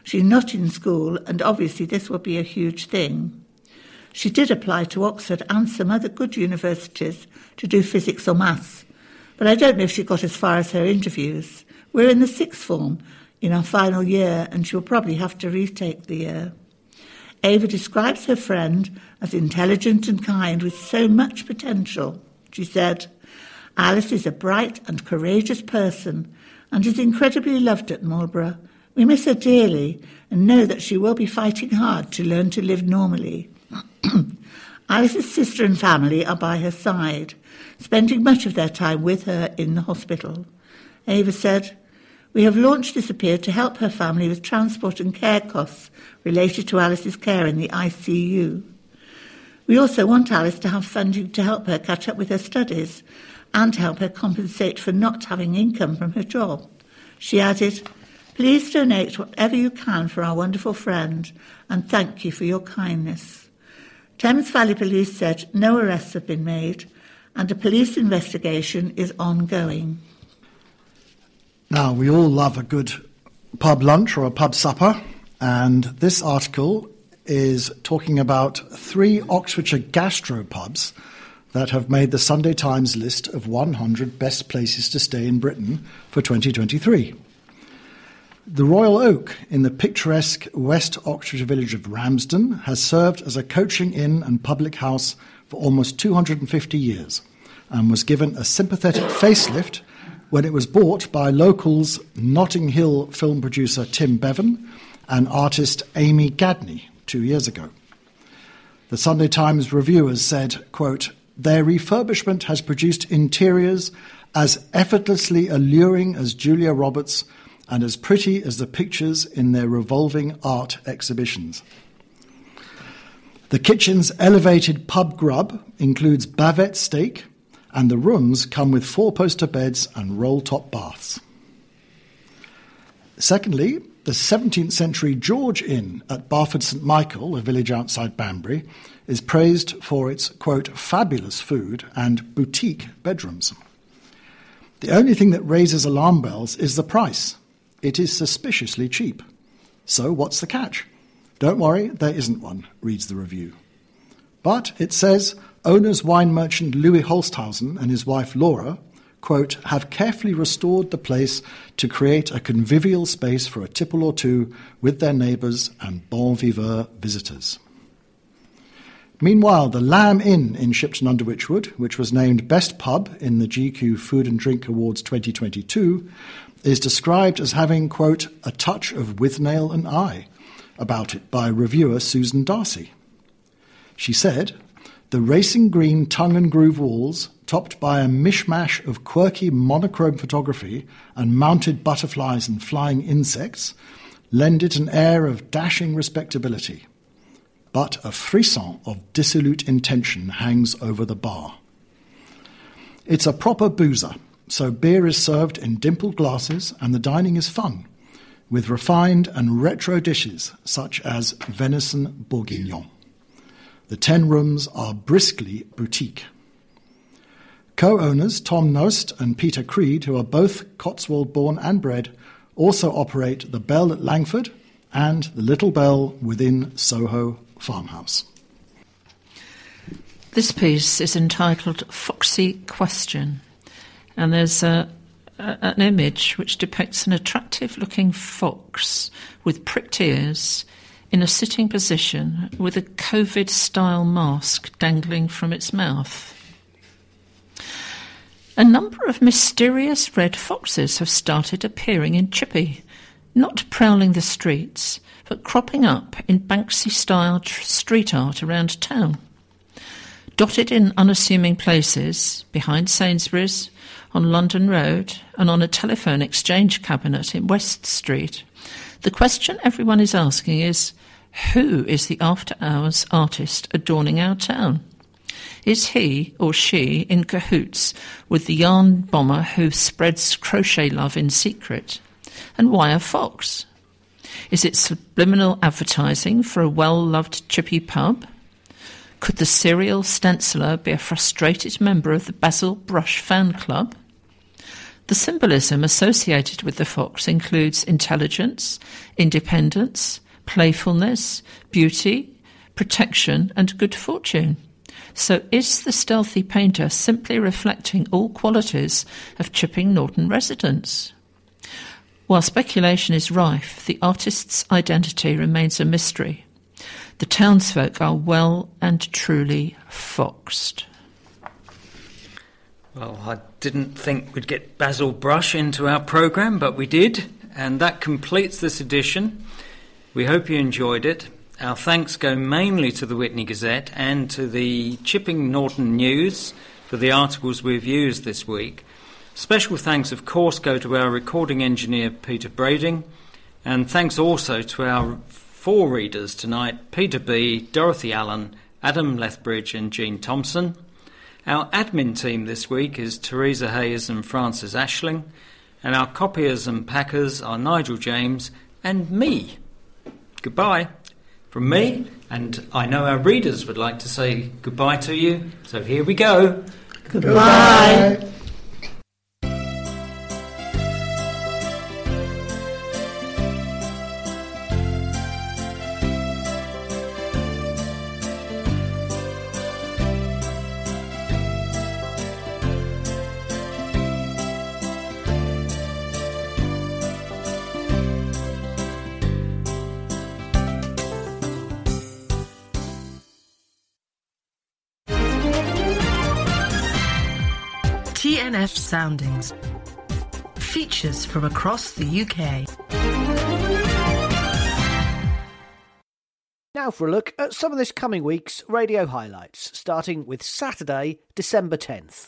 She's not in school, and obviously this will be a huge thing. She did apply to Oxford and some other good universities to do physics or maths, but I don't know if she got as far as her interviews. We're in the sixth form in our final year, and she'll probably have to retake the year. Ava describes her friend as intelligent and kind with so much potential. She said, Alice is a bright and courageous person and is incredibly loved at Marlborough. We miss her dearly and know that she will be fighting hard to learn to live normally. *clears throat* Alice's sister and family are by her side, spending much of their time with her in the hospital. Ava said, We have launched this appeal to help her family with transport and care costs related to Alice's care in the ICU. We also want Alice to have funding to help her catch up with her studies and help her compensate for not having income from her job. She added, Please donate whatever you can for our wonderful friend and thank you for your kindness. Thames Valley Police said no arrests have been made and a police investigation is ongoing. Now, we all love a good pub lunch or a pub supper, and this article is talking about three Oxfordshire gastropubs that have made the Sunday Times list of 100 best places to stay in Britain for 2023. The Royal Oak in the picturesque West Oxfordshire village of Ramsden has served as a coaching inn and public house for almost 250 years and was given a sympathetic facelift when it was bought by locals Notting Hill film producer Tim Bevan and artist Amy Gadney two years ago. The Sunday Times reviewers said, quote, their refurbishment has produced interiors as effortlessly alluring as Julia Roberts and as pretty as the pictures in their revolving art exhibitions. The kitchen's elevated pub grub includes bavette steak, and the rooms come with four poster beds and roll top baths. Secondly, the 17th century George Inn at Barford St Michael, a village outside Banbury, is praised for its, quote, fabulous food and boutique bedrooms. The only thing that raises alarm bells is the price. It is suspiciously cheap. So what's the catch? Don't worry, there isn't one, reads the review. But it says owner's wine merchant Louis Holsthausen and his wife Laura, quote, have carefully restored the place to create a convivial space for a tipple or two with their neighbours and bon vivant visitors. Meanwhile, the Lamb Inn in Shipton under Wychwood, which was named Best Pub in the GQ Food and Drink Awards 2022, is described as having, quote, a touch of Withnail and I about it by reviewer Susan d'Arcy. She said, the racing green tongue and groove walls, topped by a mishmash of quirky monochrome photography and mounted butterflies and flying insects, lend it an air of dashing respectability. But a frisson of dissolute intention hangs over the bar. It's a proper boozer, so beer is served in dimpled glasses and the dining is fun, with refined and retro dishes such as venison bourguignon. The ten rooms are briskly boutique. Co owners Tom Noest and Peter Creed, who are both Cotswold born and bred, also operate the Bell at Langford and the Little Bell within Soho Farmhouse. This piece is entitled Foxy Question and there's a, a, an image which depicts an attractive looking fox with pricked ears in a sitting position with a COVID style mask dangling from its mouth. A number of mysterious red foxes have started appearing in Chippy, not prowling the streets, but cropping up in Banksy style tr- street art around town. Dotted in unassuming places, behind Sainsbury's, on London Road and on a telephone exchange cabinet in West Street. The question everyone is asking is who is the after hours artist adorning our town? Is he or she in cahoots with the yarn bomber who spreads crochet love in secret? And why a fox? Is it subliminal advertising for a well loved chippy pub? Could the serial stenciler be a frustrated member of the Basil Brush fan club? The symbolism associated with the fox includes intelligence, independence, playfulness, beauty, protection, and good fortune. So, is the stealthy painter simply reflecting all qualities of Chipping Norton residents? While speculation is rife, the artist's identity remains a mystery. The townsfolk are well and truly foxed. Well, I didn't think we'd get Basil Brush into our programme, but we did, and that completes this edition. We hope you enjoyed it. Our thanks go mainly to the Witney Gazette and to the Chipping Norton News for the articles we've used this week. Special thanks, of course, go to our recording engineer Peter Brading, and thanks also to our four readers tonight Peter B., Dorothy Allen, Adam Lethbridge, and Jean Thompson. Our admin team this week is Teresa Hayes and Francis Ashling, and our copiers and packers are Nigel James and me. Goodbye from me, and I know our readers would like to say goodbye to you, so here we go. Goodbye. TNF Soundings. Features from across the UK. Now for a look at some of this coming week's radio highlights, starting with Saturday, December 10th.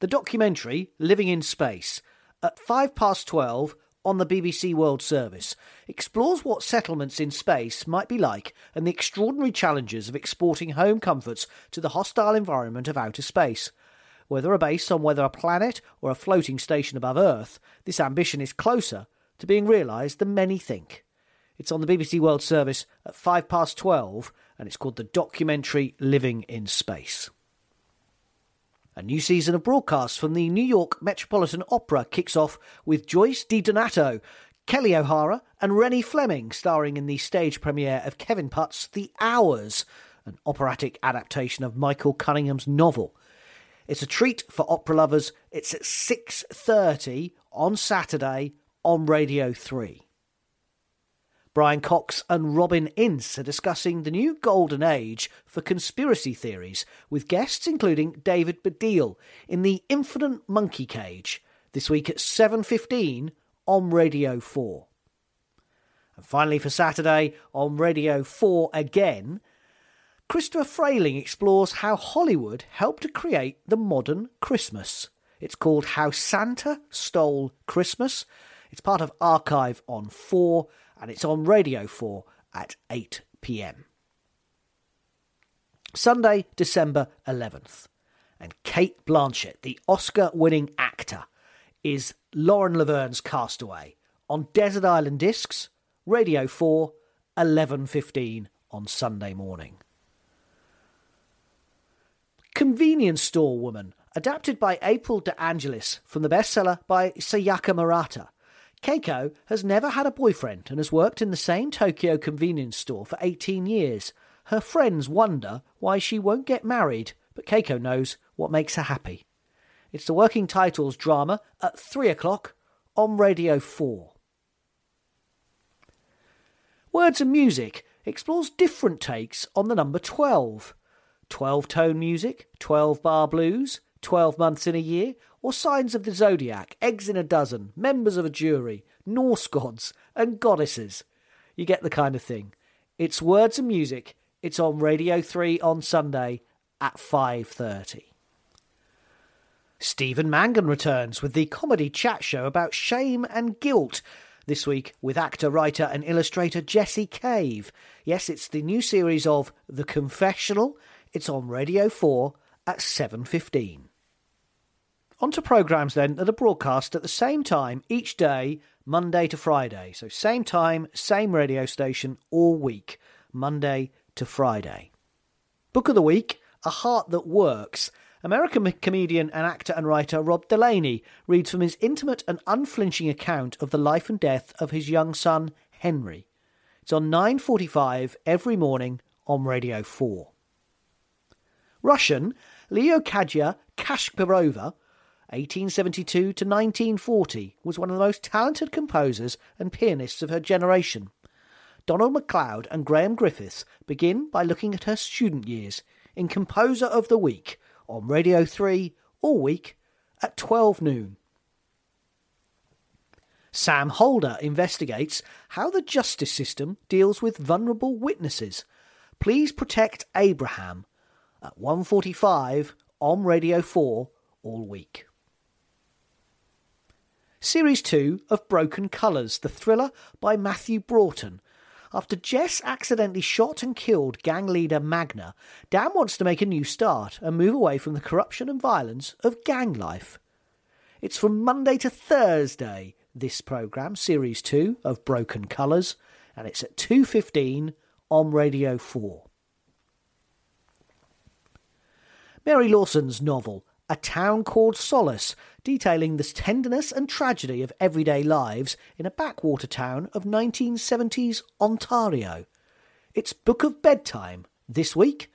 The documentary Living in Space at 5 past 12 on the BBC World Service explores what settlements in space might be like and the extraordinary challenges of exporting home comforts to the hostile environment of outer space. Whether a base on whether a planet or a floating station above Earth, this ambition is closer to being realised than many think. It's on the BBC World Service at 5 past 12 and it's called the documentary Living in Space. A new season of broadcasts from the New York Metropolitan Opera kicks off with Joyce DiDonato, Kelly O'Hara, and Renée Fleming starring in the stage premiere of Kevin Puts' The Hours, an operatic adaptation of Michael Cunningham's novel. It's a treat for opera lovers. It's at 6:30 on Saturday on Radio 3. Brian Cox and Robin Ince are discussing the new golden age for conspiracy theories with guests including David Baddiel in the Infinite Monkey Cage this week at 7:15 on Radio 4. And finally for Saturday on Radio 4 again, Christopher Frayling explores how Hollywood helped to create the modern Christmas. It's called How Santa Stole Christmas. It's part of Archive on 4 and it's on Radio 4 at 8 pm. Sunday, December 11th. And Cate Blanchett, the Oscar winning actor, is Lauren Laverne's Castaway on Desert Island Discs, Radio 4, 11.15 on Sunday morning. Convenience Store Woman, adapted by April De Angelis from the bestseller by Sayaka Murata. Keiko has never had a boyfriend and has worked in the same Tokyo convenience store for 18 years. Her friends wonder why she won't get married, but Keiko knows what makes her happy. It's the working titles drama at 3 o'clock on Radio 4. Words and Music explores different takes on the number 12. 12 tone music, 12 bar blues, 12 months in a year, or signs of the zodiac, eggs in a dozen, members of a jury, Norse gods, and goddesses. You get the kind of thing. It's words and music. It's on Radio 3 on Sunday at 5:30. Stephen Mangan returns with the comedy chat show about shame and guilt. This week with actor, writer, and illustrator Jessie Cave. Yes, it's the new series of The Confessional. It's on Radio 4 at 7.15. On to programmes then that are broadcast at the same time each day, Monday to Friday. So same time, same radio station all week, Monday to Friday. Book of the Week, A Heart That Works. American comedian and actor and writer Rob Delaney reads from his intimate and unflinching account of the life and death of his young son, Henry. It's on 9.45 every morning on Radio 4. Russian Leokadiya Kashperova, 1872 to 1940, was one of the most talented composers and pianists of her generation. Donald MacLeod and Graham Griffiths begin by looking at her student years in Composer of the Week on Radio 3 all week at 12 noon. Sam Holder investigates how the justice system deals with vulnerable witnesses. Please protect Abraham at 1:45 on Radio 4 all week. Series 2 of Broken Colours, the thriller by Matthew Broughton. After Jess accidentally shot and killed gang leader Magna, Dan wants to make a new start and move away from the corruption and violence of gang life. It's from Monday to Thursday, this programme, Series 2 of Broken Colours, and it's at 2.15 on Radio 4. Mary Lawson's novel, A Town Called Solace, detailing the tenderness and tragedy of everyday lives in a backwater town of 1970s Ontario. It's Book of Bedtime this week,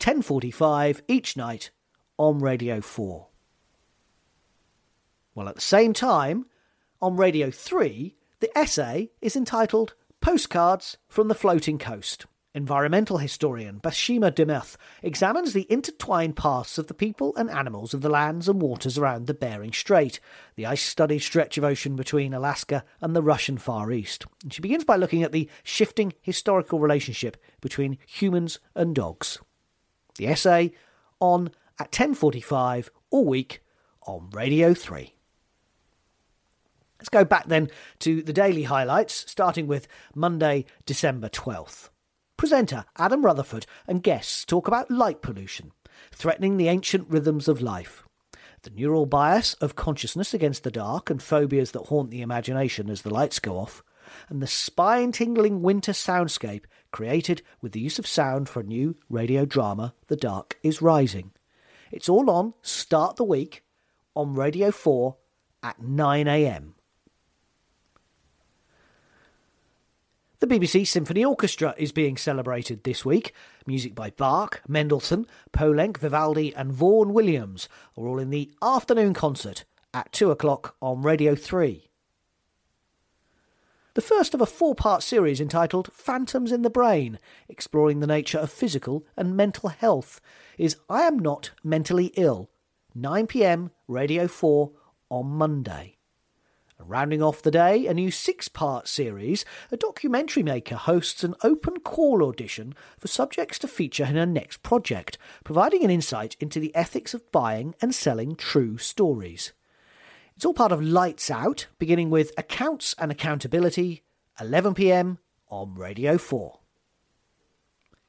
10:45 each night on Radio 4. Well, at the same time, on Radio 3, the essay is entitled Postcards from the Floating Coast. Environmental historian Bathsheba Demuth examines the intertwined paths of the people and animals of the lands and waters around the Bering Strait, the ice-studded stretch of ocean between Alaska and the Russian Far East. And she begins by looking at the shifting historical relationship between humans and dogs. The essay on at 10:45 all week on Radio 3. Let's go back then to the daily highlights, starting with Monday, December 12th. Presenter Adam Rutherford and guests talk about light pollution, threatening the ancient rhythms of life, the neural bias of consciousness against the dark and phobias that haunt the imagination as the lights go off, and the spine tingling winter soundscape created with the use of sound for a new radio drama, The Dark is Rising. It's all on Start the Week on Radio 4 at 9am. The BBC Symphony Orchestra is being celebrated this week. Music by Bach, Mendelssohn, Poulenc, Vivaldi, and Vaughan Williams are all in the afternoon concert at 2 o'clock on Radio 3. The first of a four part series entitled Phantoms in the Brain, exploring the nature of physical and mental health, is I Am Not Mentally Ill, 9pm, Radio 4 on Monday. Rounding off the day, a new six part series, a documentary maker hosts an open call audition for subjects to feature in her next project, providing an insight into the ethics of buying and selling true stories. It's all part of Lights Out, beginning with Accounts and Accountability, 11pm on Radio 4.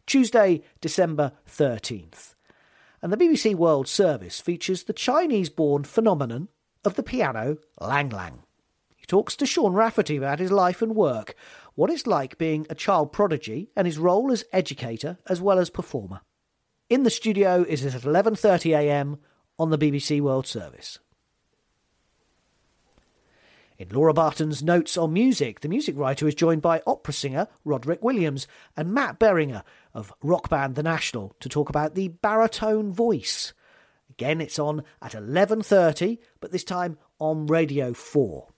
Tuesday, December 13th. And the BBC World Service features the Chinese born phenomenon of the piano Lang Lang talks to Sean Rafferty about his life and work, what it's like being a child prodigy, and his role as educator as well as performer. In the studio is at 11:30 a.m. on the BBC World Service. In Laura Barton's Notes on Music, the music writer is joined by opera singer Roderick Williams and Matt Berninger of rock band The National to talk about the baritone voice. Again, it's on at 11:30, but this time on Radio 4.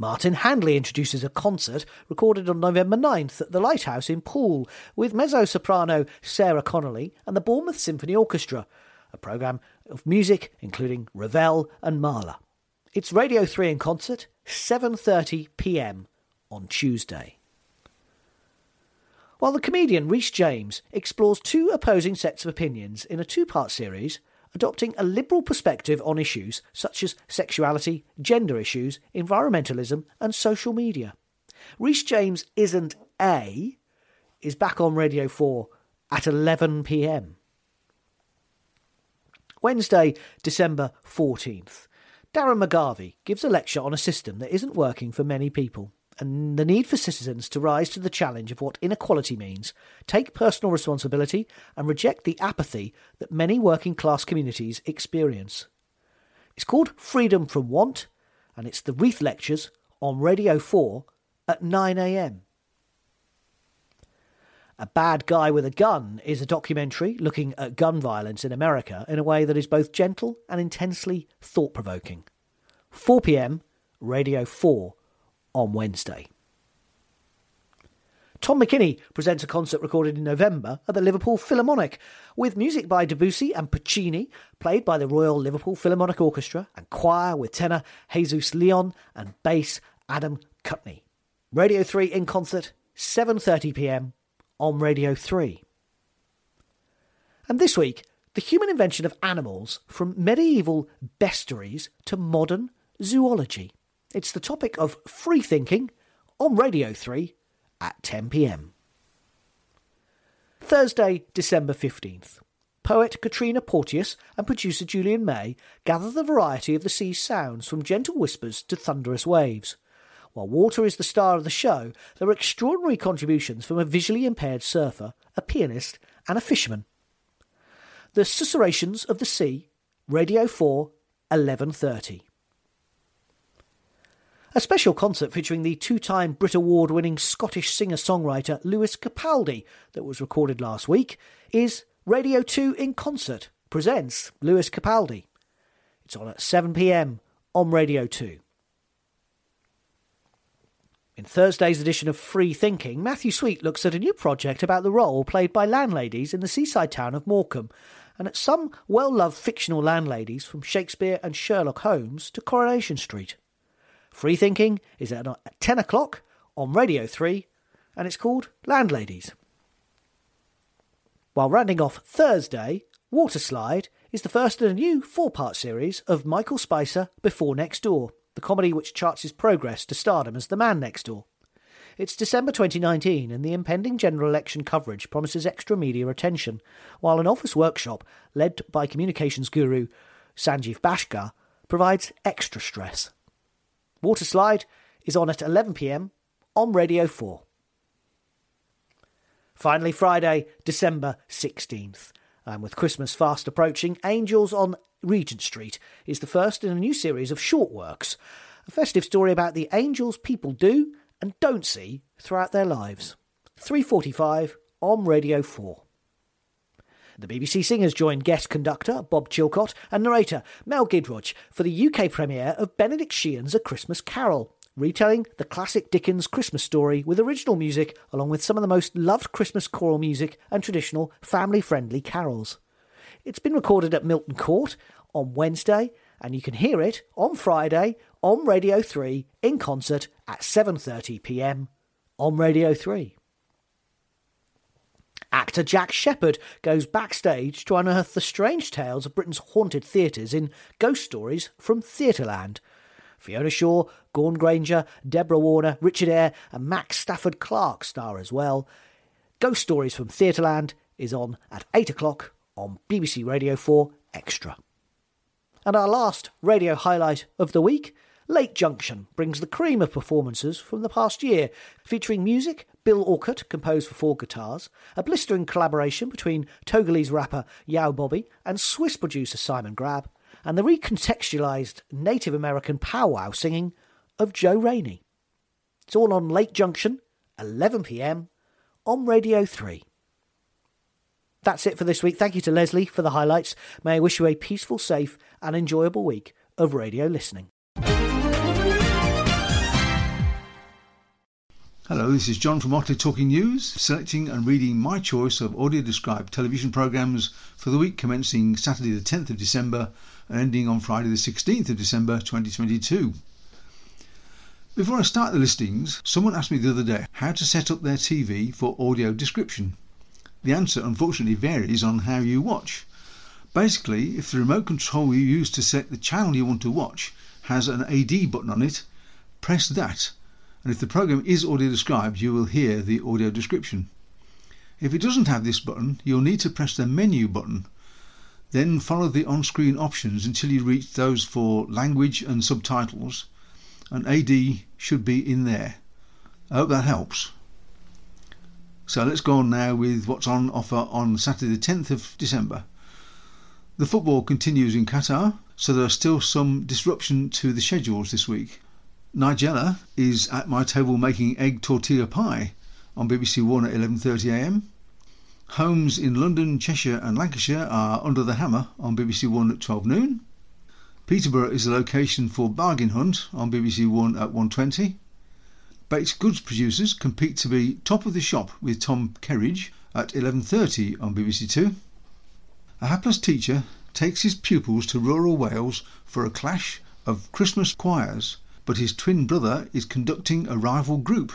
Martin Handley introduces a concert recorded on November 9th at the Lighthouse in Poole with mezzo soprano Sarah Connolly and the Bournemouth Symphony Orchestra, a programme of music including Ravel and Mahler. It's Radio 3 in concert, 7:30 p.m. on Tuesday. While the comedian Rhys James explores two opposing sets of opinions in a two-part series, adopting a liberal perspective on issues such as sexuality, gender issues, environmentalism, and social media. Rhys James Isn't A is back on Radio 4 at 11 pm. Wednesday, December 14th. Darren McGarvey gives a lecture on a system that isn't working for many people and the need for citizens to rise to the challenge of what inequality means, take personal responsibility, and reject the apathy that many working class communities experience. It's called Freedom from Want, and it's the Reith Lectures on Radio 4 at 9am. A Bad Guy with a Gun is a documentary looking at gun violence in America in a way that is both gentle and intensely thought provoking. 4 pm, Radio 4 on Wednesday. Tom McKinney presents a concert recorded in November at the Liverpool Philharmonic, with music by Debussy and Puccini, played by the Royal Liverpool Philharmonic Orchestra, and choir with tenor Jesus Leon and bass Adam Cutney. Radio 3 in concert, 7.30pm on Radio 3. And this week, the human invention of animals from medieval bestiaries to modern zoology. It's the topic of free thinking on Radio 3 at 10 pm. Thursday, December 15th. Poet Katrina Porteous and producer Julian May gather the variety of the sea's sounds from gentle whispers to thunderous waves. While water is the star of the show, there are extraordinary contributions from a visually impaired surfer, a pianist, and a fisherman. The Susurrations of the Sea, Radio 4, 1130. A special concert featuring the two time Brit Award winning Scottish singer songwriter Lewis Capaldi, that was recorded last week, is Radio 2 in Concert presents Lewis Capaldi. It's on at 7pm on Radio 2. In Thursday's edition of Free Thinking, Matthew Sweet looks at a new project about the role played by landladies in the seaside town of Morecambe, and at some well loved fictional landladies from Shakespeare and Sherlock Holmes to Coronation Street. Free Thinking is at 10 o'clock on Radio 3 and it's called Landladies. While rounding off Thursday, Waterslide is the first in a new four part series of Michael Spicer Before Next Door, the comedy which charts his progress to stardom as the man next door. It's December 2019 and the impending general election coverage promises extra media attention, while an office workshop led by communications guru Sanjeev Bhaskar provides extra stress. Waterslide is on at 11pm on Radio 4. Finally, Friday, December 16th. And with Christmas fast approaching, Angels on Regent Street is the first in a new series of short works, a festive story about the angels people do and don't see throughout their lives. 3:45 on Radio 4. The BBC Singers joined guest conductor Bob Chilcott and narrator Mel Giedroyc for the UK premiere of Benedict Sheehan's A Christmas Carol, retelling the classic Dickens Christmas story with original music along with some of the most loved Christmas choral music and traditional family-friendly carols. It's been recorded at Milton Court on Wednesday and you can hear it on Friday on Radio 3 in concert at 7:30 p.m. on Radio 3. Actor Jack Shepherd goes backstage to unearth the strange tales of Britain's haunted theatres in Ghost Stories from Theatreland. Fiona Shaw, Gawn Grainger, Deborah Warner, Richard Eyre, and Max Stafford Clark star as well. Ghost Stories from Theatreland is on at 8 o'clock on BBC Radio 4 Extra. And our last radio highlight of the week Late Junction brings the cream of performances from the past year, featuring music Bill Orcutt composed for four guitars, a blistering collaboration between Togolese rapper Yao Bobby and Swiss producer Simon Grab, and the recontextualised Native American powwow singing of Joe Rainey. It's all on Late Junction, 11pm, on Radio 3. That's it for this week. Thank you to Leslie for the highlights. May I wish you a peaceful, safe, and enjoyable week of radio listening. Hello, this is John from Otley Talking News, selecting and reading my choice of audio described television programmes for the week commencing Saturday the 10th of December and ending on Friday the 16th of December 2022. Before I start the listings, someone asked me the other day how to set up their TV for audio description. The answer unfortunately varies on how you watch. Basically, if the remote control you use to set the channel you want to watch has an AD button on it, press that and if the program is audio described you will hear the audio description. If it doesn't have this button you'll need to press the menu button then follow the on-screen options until you reach those for language and subtitles and AD should be in there. I hope that helps. So let's go on now with what's on offer on Saturday the 10th of December. The football continues in Qatar, so there are still some disruption to the schedules this week. Nigella is at my table making egg tortilla pie. on BBC One at 11.30am. Homes in London, Cheshire and Lancashire are Under the Hammer on BBC One at 12 noon. Peterborough is the location for Bargain Hunt on BBC One at 1.20. Baked goods producers compete to be top of the shop with Tom Kerridge at 11.30 on BBC Two. A hapless teacher takes his pupils to rural Wales for a clash of Christmas choirs, but his twin brother is conducting a rival group.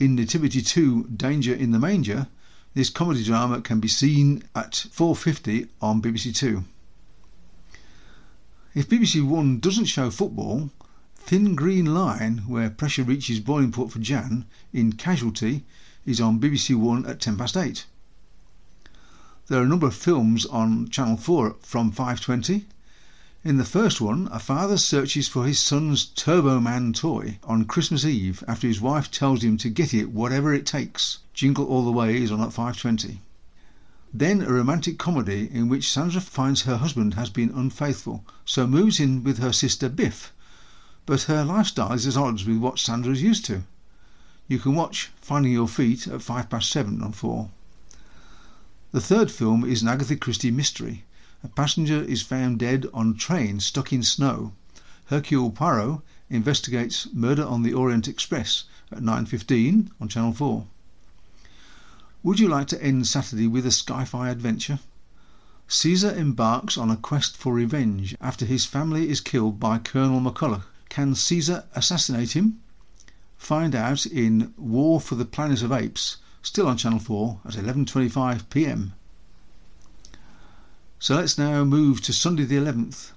In Nativity 2 Danger in the Manger, this comedy drama can be seen at 4.50 on BBC Two. If BBC One doesn't show football, Thin Green Line, where pressure reaches boiling point for Jan, in Casualty, is on BBC One at 10 past 8. There are a number of films on Channel 4 from 5.20. In the first one, a father searches for his son's Turbo Man toy on Christmas Eve after his wife tells him to get it whatever it takes. Jingle All the Way is on at 5.20. Then a romantic comedy in which Sandra finds her husband has been unfaithful, so moves in with her sister Biff. But her lifestyle is at odds with what Sandra is used to. You can watch Finding Your Feet at five past seven on four. The third film is an Agatha Christie mystery. A passenger is found dead on train stuck in snow. Hercule Poirot investigates Murder on the Orient Express at 9.15 on Channel 4. Would you like to end Saturday with a sci-fi adventure? Caesar embarks on a quest for revenge after his family is killed by Colonel McCulloch. Can Caesar assassinate him? Find out in War for the Planet of Apes, still on Channel 4 at 11:25 p.m. So let's now move to Sunday the 11th.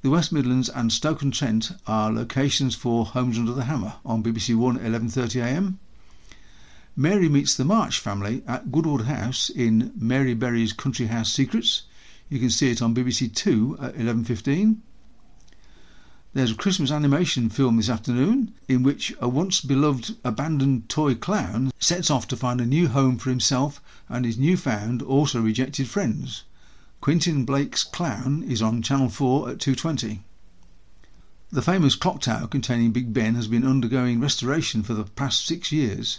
The West Midlands and Stoke-on-Trent are locations for Homes Under the Hammer on BBC One at 11:30am. Mary meets the March family at Goodwood House in Mary Berry's Country House Secrets. You can see it on BBC Two at 11:15. There's a Christmas animation film this afternoon in which a once beloved abandoned toy clown sets off to find a new home for himself and his newfound, also rejected friends. Quentin Blake's Clown is on Channel 4 at 2.20. The famous clock tower containing Big Ben has been undergoing restoration for the past six years.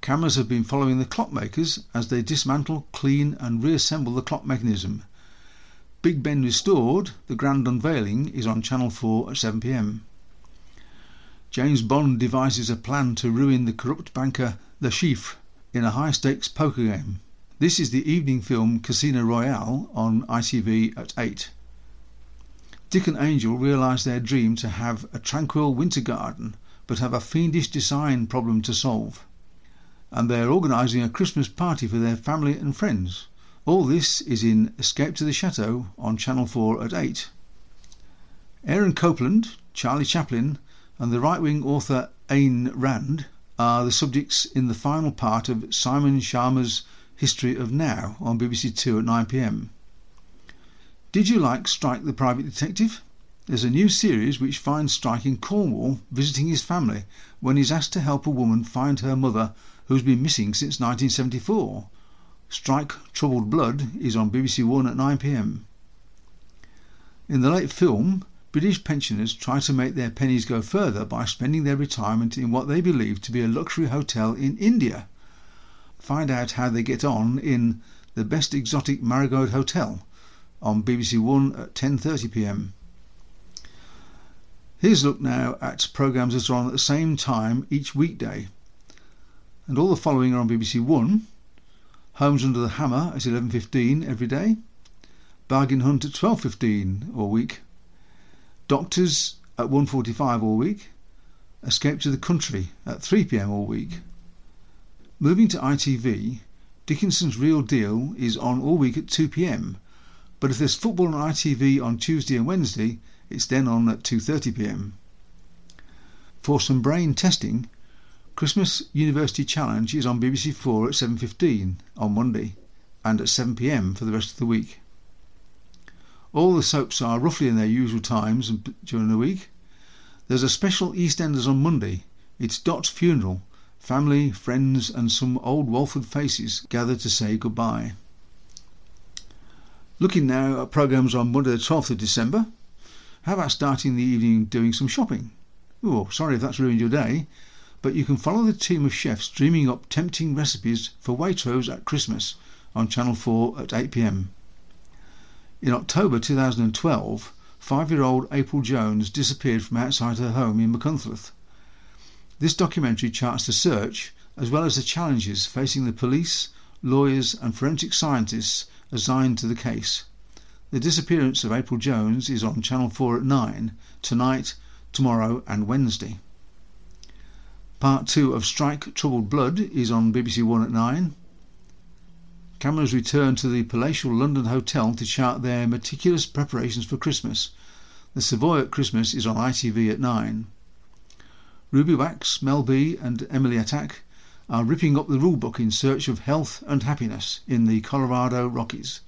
Cameras have been following the clockmakers as they dismantle, clean and reassemble the clock mechanism. Big Ben Restored, the grand unveiling, is on Channel 4 at 7pm. James Bond devises a plan to ruin the corrupt banker Le Chiffre in a high stakes poker game. This is the evening film Casino Royale on ITV at 8. Dick and Angel realise their dream to have a tranquil winter garden but have a fiendish design problem to solve and they are organising a Christmas party for their family and friends. All this is in Escape to the Chateau on Channel 4 at 8. Aaron Copland, Charlie Chaplin, and the right wing author Ayn Rand are the subjects in the final part of Simon Schama's History of Now on BBC Two at 9pm. Did you like Strike the Private Detective? There's a new series which finds Strike in Cornwall visiting his family when he's asked to help a woman find her mother who's been missing since 1974. Strike Troubled Blood is on BBC One at 9pm. In the late film, British pensioners try to make their pennies go further by spending their retirement in what they believe to be a luxury hotel in India. Find out how they get on in The Best Exotic Marigold Hotel on BBC One at 10.30pm. Here's a look now at programmes that are on at the same time each weekday and all the following are on BBC One. Homes Under the Hammer at 11.15 every day. Bargain Hunt at 12.15 all week. Doctors at 1.45 all week. Escape to the Country at 3pm all week. Moving to ITV, Dickinson's Real Deal is on all week at 2pm, but if there's football on ITV on Tuesday and Wednesday, it's then on at 2.30pm. For some brain testing, Christmas University Challenge is on BBC Four at 7.15 on Monday and at 7pm for the rest of the week. All the soaps are roughly in their usual times during the week. There's a special EastEnders on Monday. It's Dot's funeral. Family, friends and some old Walford faces gather to say goodbye. Looking now at programmes on Monday the 12th of December. How about starting the evening doing some shopping? Oh, sorry if that's ruined your day but you can follow the team of chefs dreaming up tempting recipes for Waitrose at Christmas on Channel 4 at 8pm. In October 2012, five-year-old April Jones disappeared from outside her home in Machynlleth. This documentary charts the search as well as the challenges facing the police, lawyers and forensic scientists assigned to the case. The disappearance of April Jones is on Channel 4 at 9 tonight, tomorrow and Wednesday. Part 2 of Strike Troubled Blood is on BBC One at 9. Cameras return to the palatial London hotel to chart their meticulous preparations for Christmas. The Savoy at Christmas is on ITV at 9. Ruby Wax, Mel B and Emily Atack are ripping up the rulebook in search of health and happiness in the Colorado Rockies.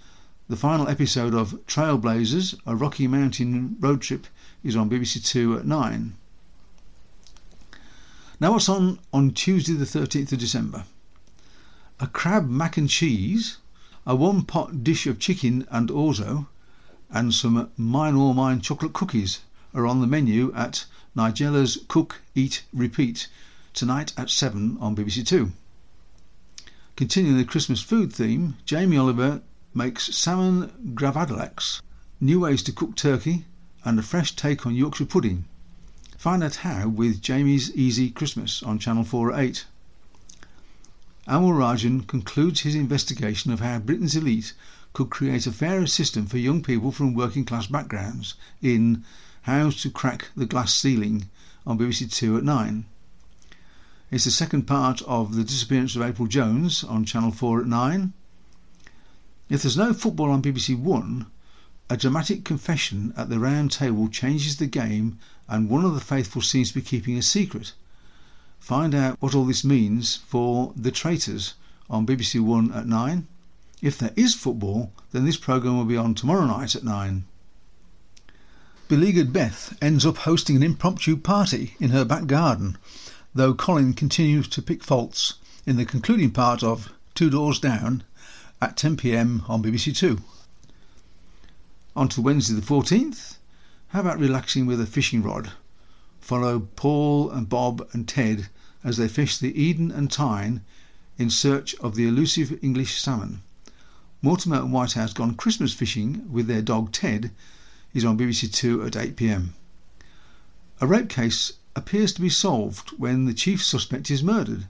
The final episode of Trailblazers, a Rocky Mountain road trip, is on BBC Two at 9. Now what's on on Tuesday the 13th of December? A crab mac and cheese, a one pot dish of chicken and orzo, and some mine or mine chocolate cookies are on the menu at Nigella's Cook, Eat, Repeat tonight at 7 on BBC Two. Continuing the Christmas food theme, Jamie Oliver makes salmon gravlax, new ways to cook turkey, and a fresh take on Yorkshire pudding. Find out how with Jamie's Easy Christmas on Channel 4 at 8. Amol Rajan concludes his investigation of how Britain's elite could create a fairer system for young people from working class backgrounds in How to Crack the Glass Ceiling on BBC Two at 9. It's the second part of The Disappearance of April Jones on Channel 4 at 9. If there's no football on BBC One, a dramatic confession at the round table changes the game and one of the faithful seems to be keeping a secret. Find out what all this means for The Traitors on BBC One at 9. If there is football, then this programme will be on tomorrow night at 9. Beleaguered Beth ends up hosting an impromptu party in her back garden, though Colin continues to pick faults in the concluding part of Two Doors Down at 10pm on BBC Two. On to Wednesday the 14th. How about relaxing with a fishing rod? Follow Paul and Bob and Ted as they fish the Eden and Tyne in search of the elusive English salmon. Mortimer and Whitehouse gone Christmas fishing with their dog Ted is on BBC Two at 8pm. A rape case appears to be solved when the chief suspect is murdered,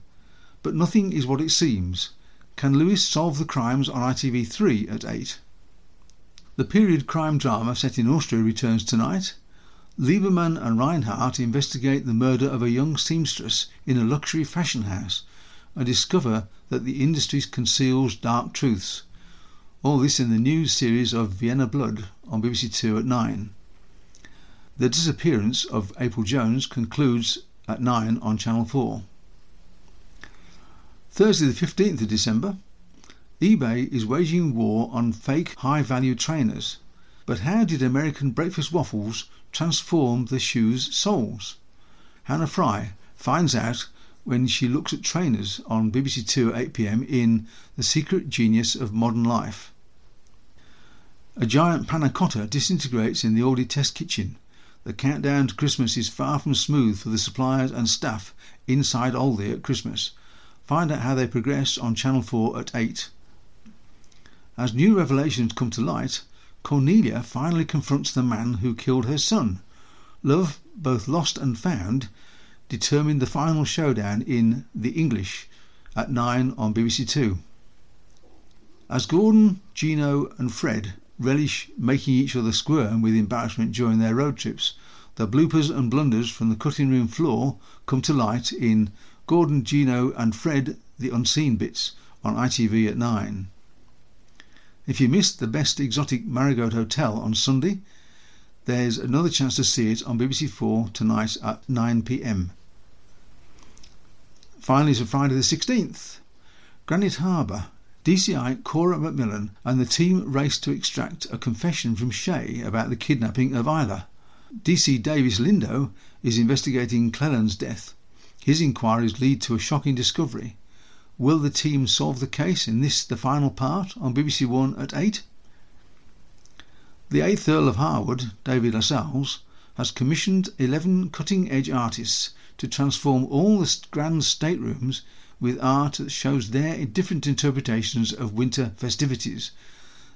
but nothing is what it seems. Can Lewis solve the crimes on ITV3 at 8? The period crime drama set in Austria returns tonight. Liebermann and Rheinhardt investigate the murder of a young seamstress in a luxury fashion house and discover that the industry conceals dark truths. All this in the new series of Vienna Blood on BBC Two at 9. The disappearance of April Jones concludes at 9 on Channel 4. Thursday, the 15th of December, eBay is waging war on fake high value trainers. But how did American breakfast waffles transform the shoes' soles? Hannah Fry finds out when she looks at trainers on BBC Two at 8 pm in The Secret Genius of Modern Life. A giant panna cotta disintegrates in the Aldi test kitchen. The countdown to Christmas is far from smooth for the suppliers and staff inside Aldi at Christmas. Find out how they progress on Channel 4 at 8. As new revelations come to light, Cornelia finally confronts the man who killed her son. Love, both lost and found, determined the final showdown in The English at 9 on BBC Two. As Gordon, Gino, and Fred relish making each other squirm with embarrassment during their road trips, the bloopers and blunders from the cutting room floor come to light in Gordon, Gino, and Fred The Unseen Bits on ITV at 9. If you missed the best exotic Marigold Hotel on Sunday, there's another chance to see it on BBC Four tonight at 9 pm. Finally, it's Friday the 16th. Granite Harbour. DCI Cora McMillan and the team race to extract a confession from Shay about the kidnapping of Isla. DC Davis Lindo is investigating Cleland's death. His inquiries lead to a shocking discovery. Will the team solve the case in this, the final part, on BBC One at 8? The 8th Earl of Harewood, David Lascelles, has commissioned 11 cutting edge artists to transform all the grand staterooms with art that shows their different interpretations of winter festivities.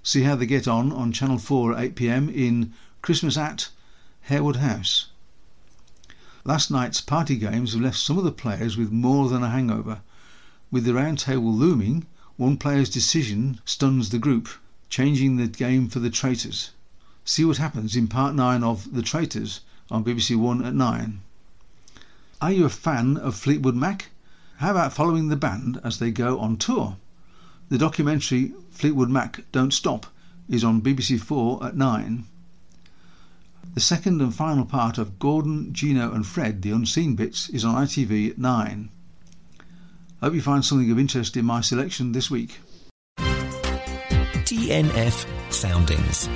See how they get on on Channel 4 at 8pm in Christmas at Harewood House. Last night's party games have left some of the players with more than a hangover. With the round table looming, one player's decision stuns the group, changing the game for the traitors. See what happens in part 9 of The Traitors on BBC One at 9. Are you a fan of Fleetwood Mac? How about following the band as they go on tour? The documentary Fleetwood Mac Don't Stop is on BBC Four at 9. The second and final part of Gordon, Gino and Fred, The Unseen Bits, is on ITV at 9. Hope you find something of interest in my selection this week. TNF Soundings.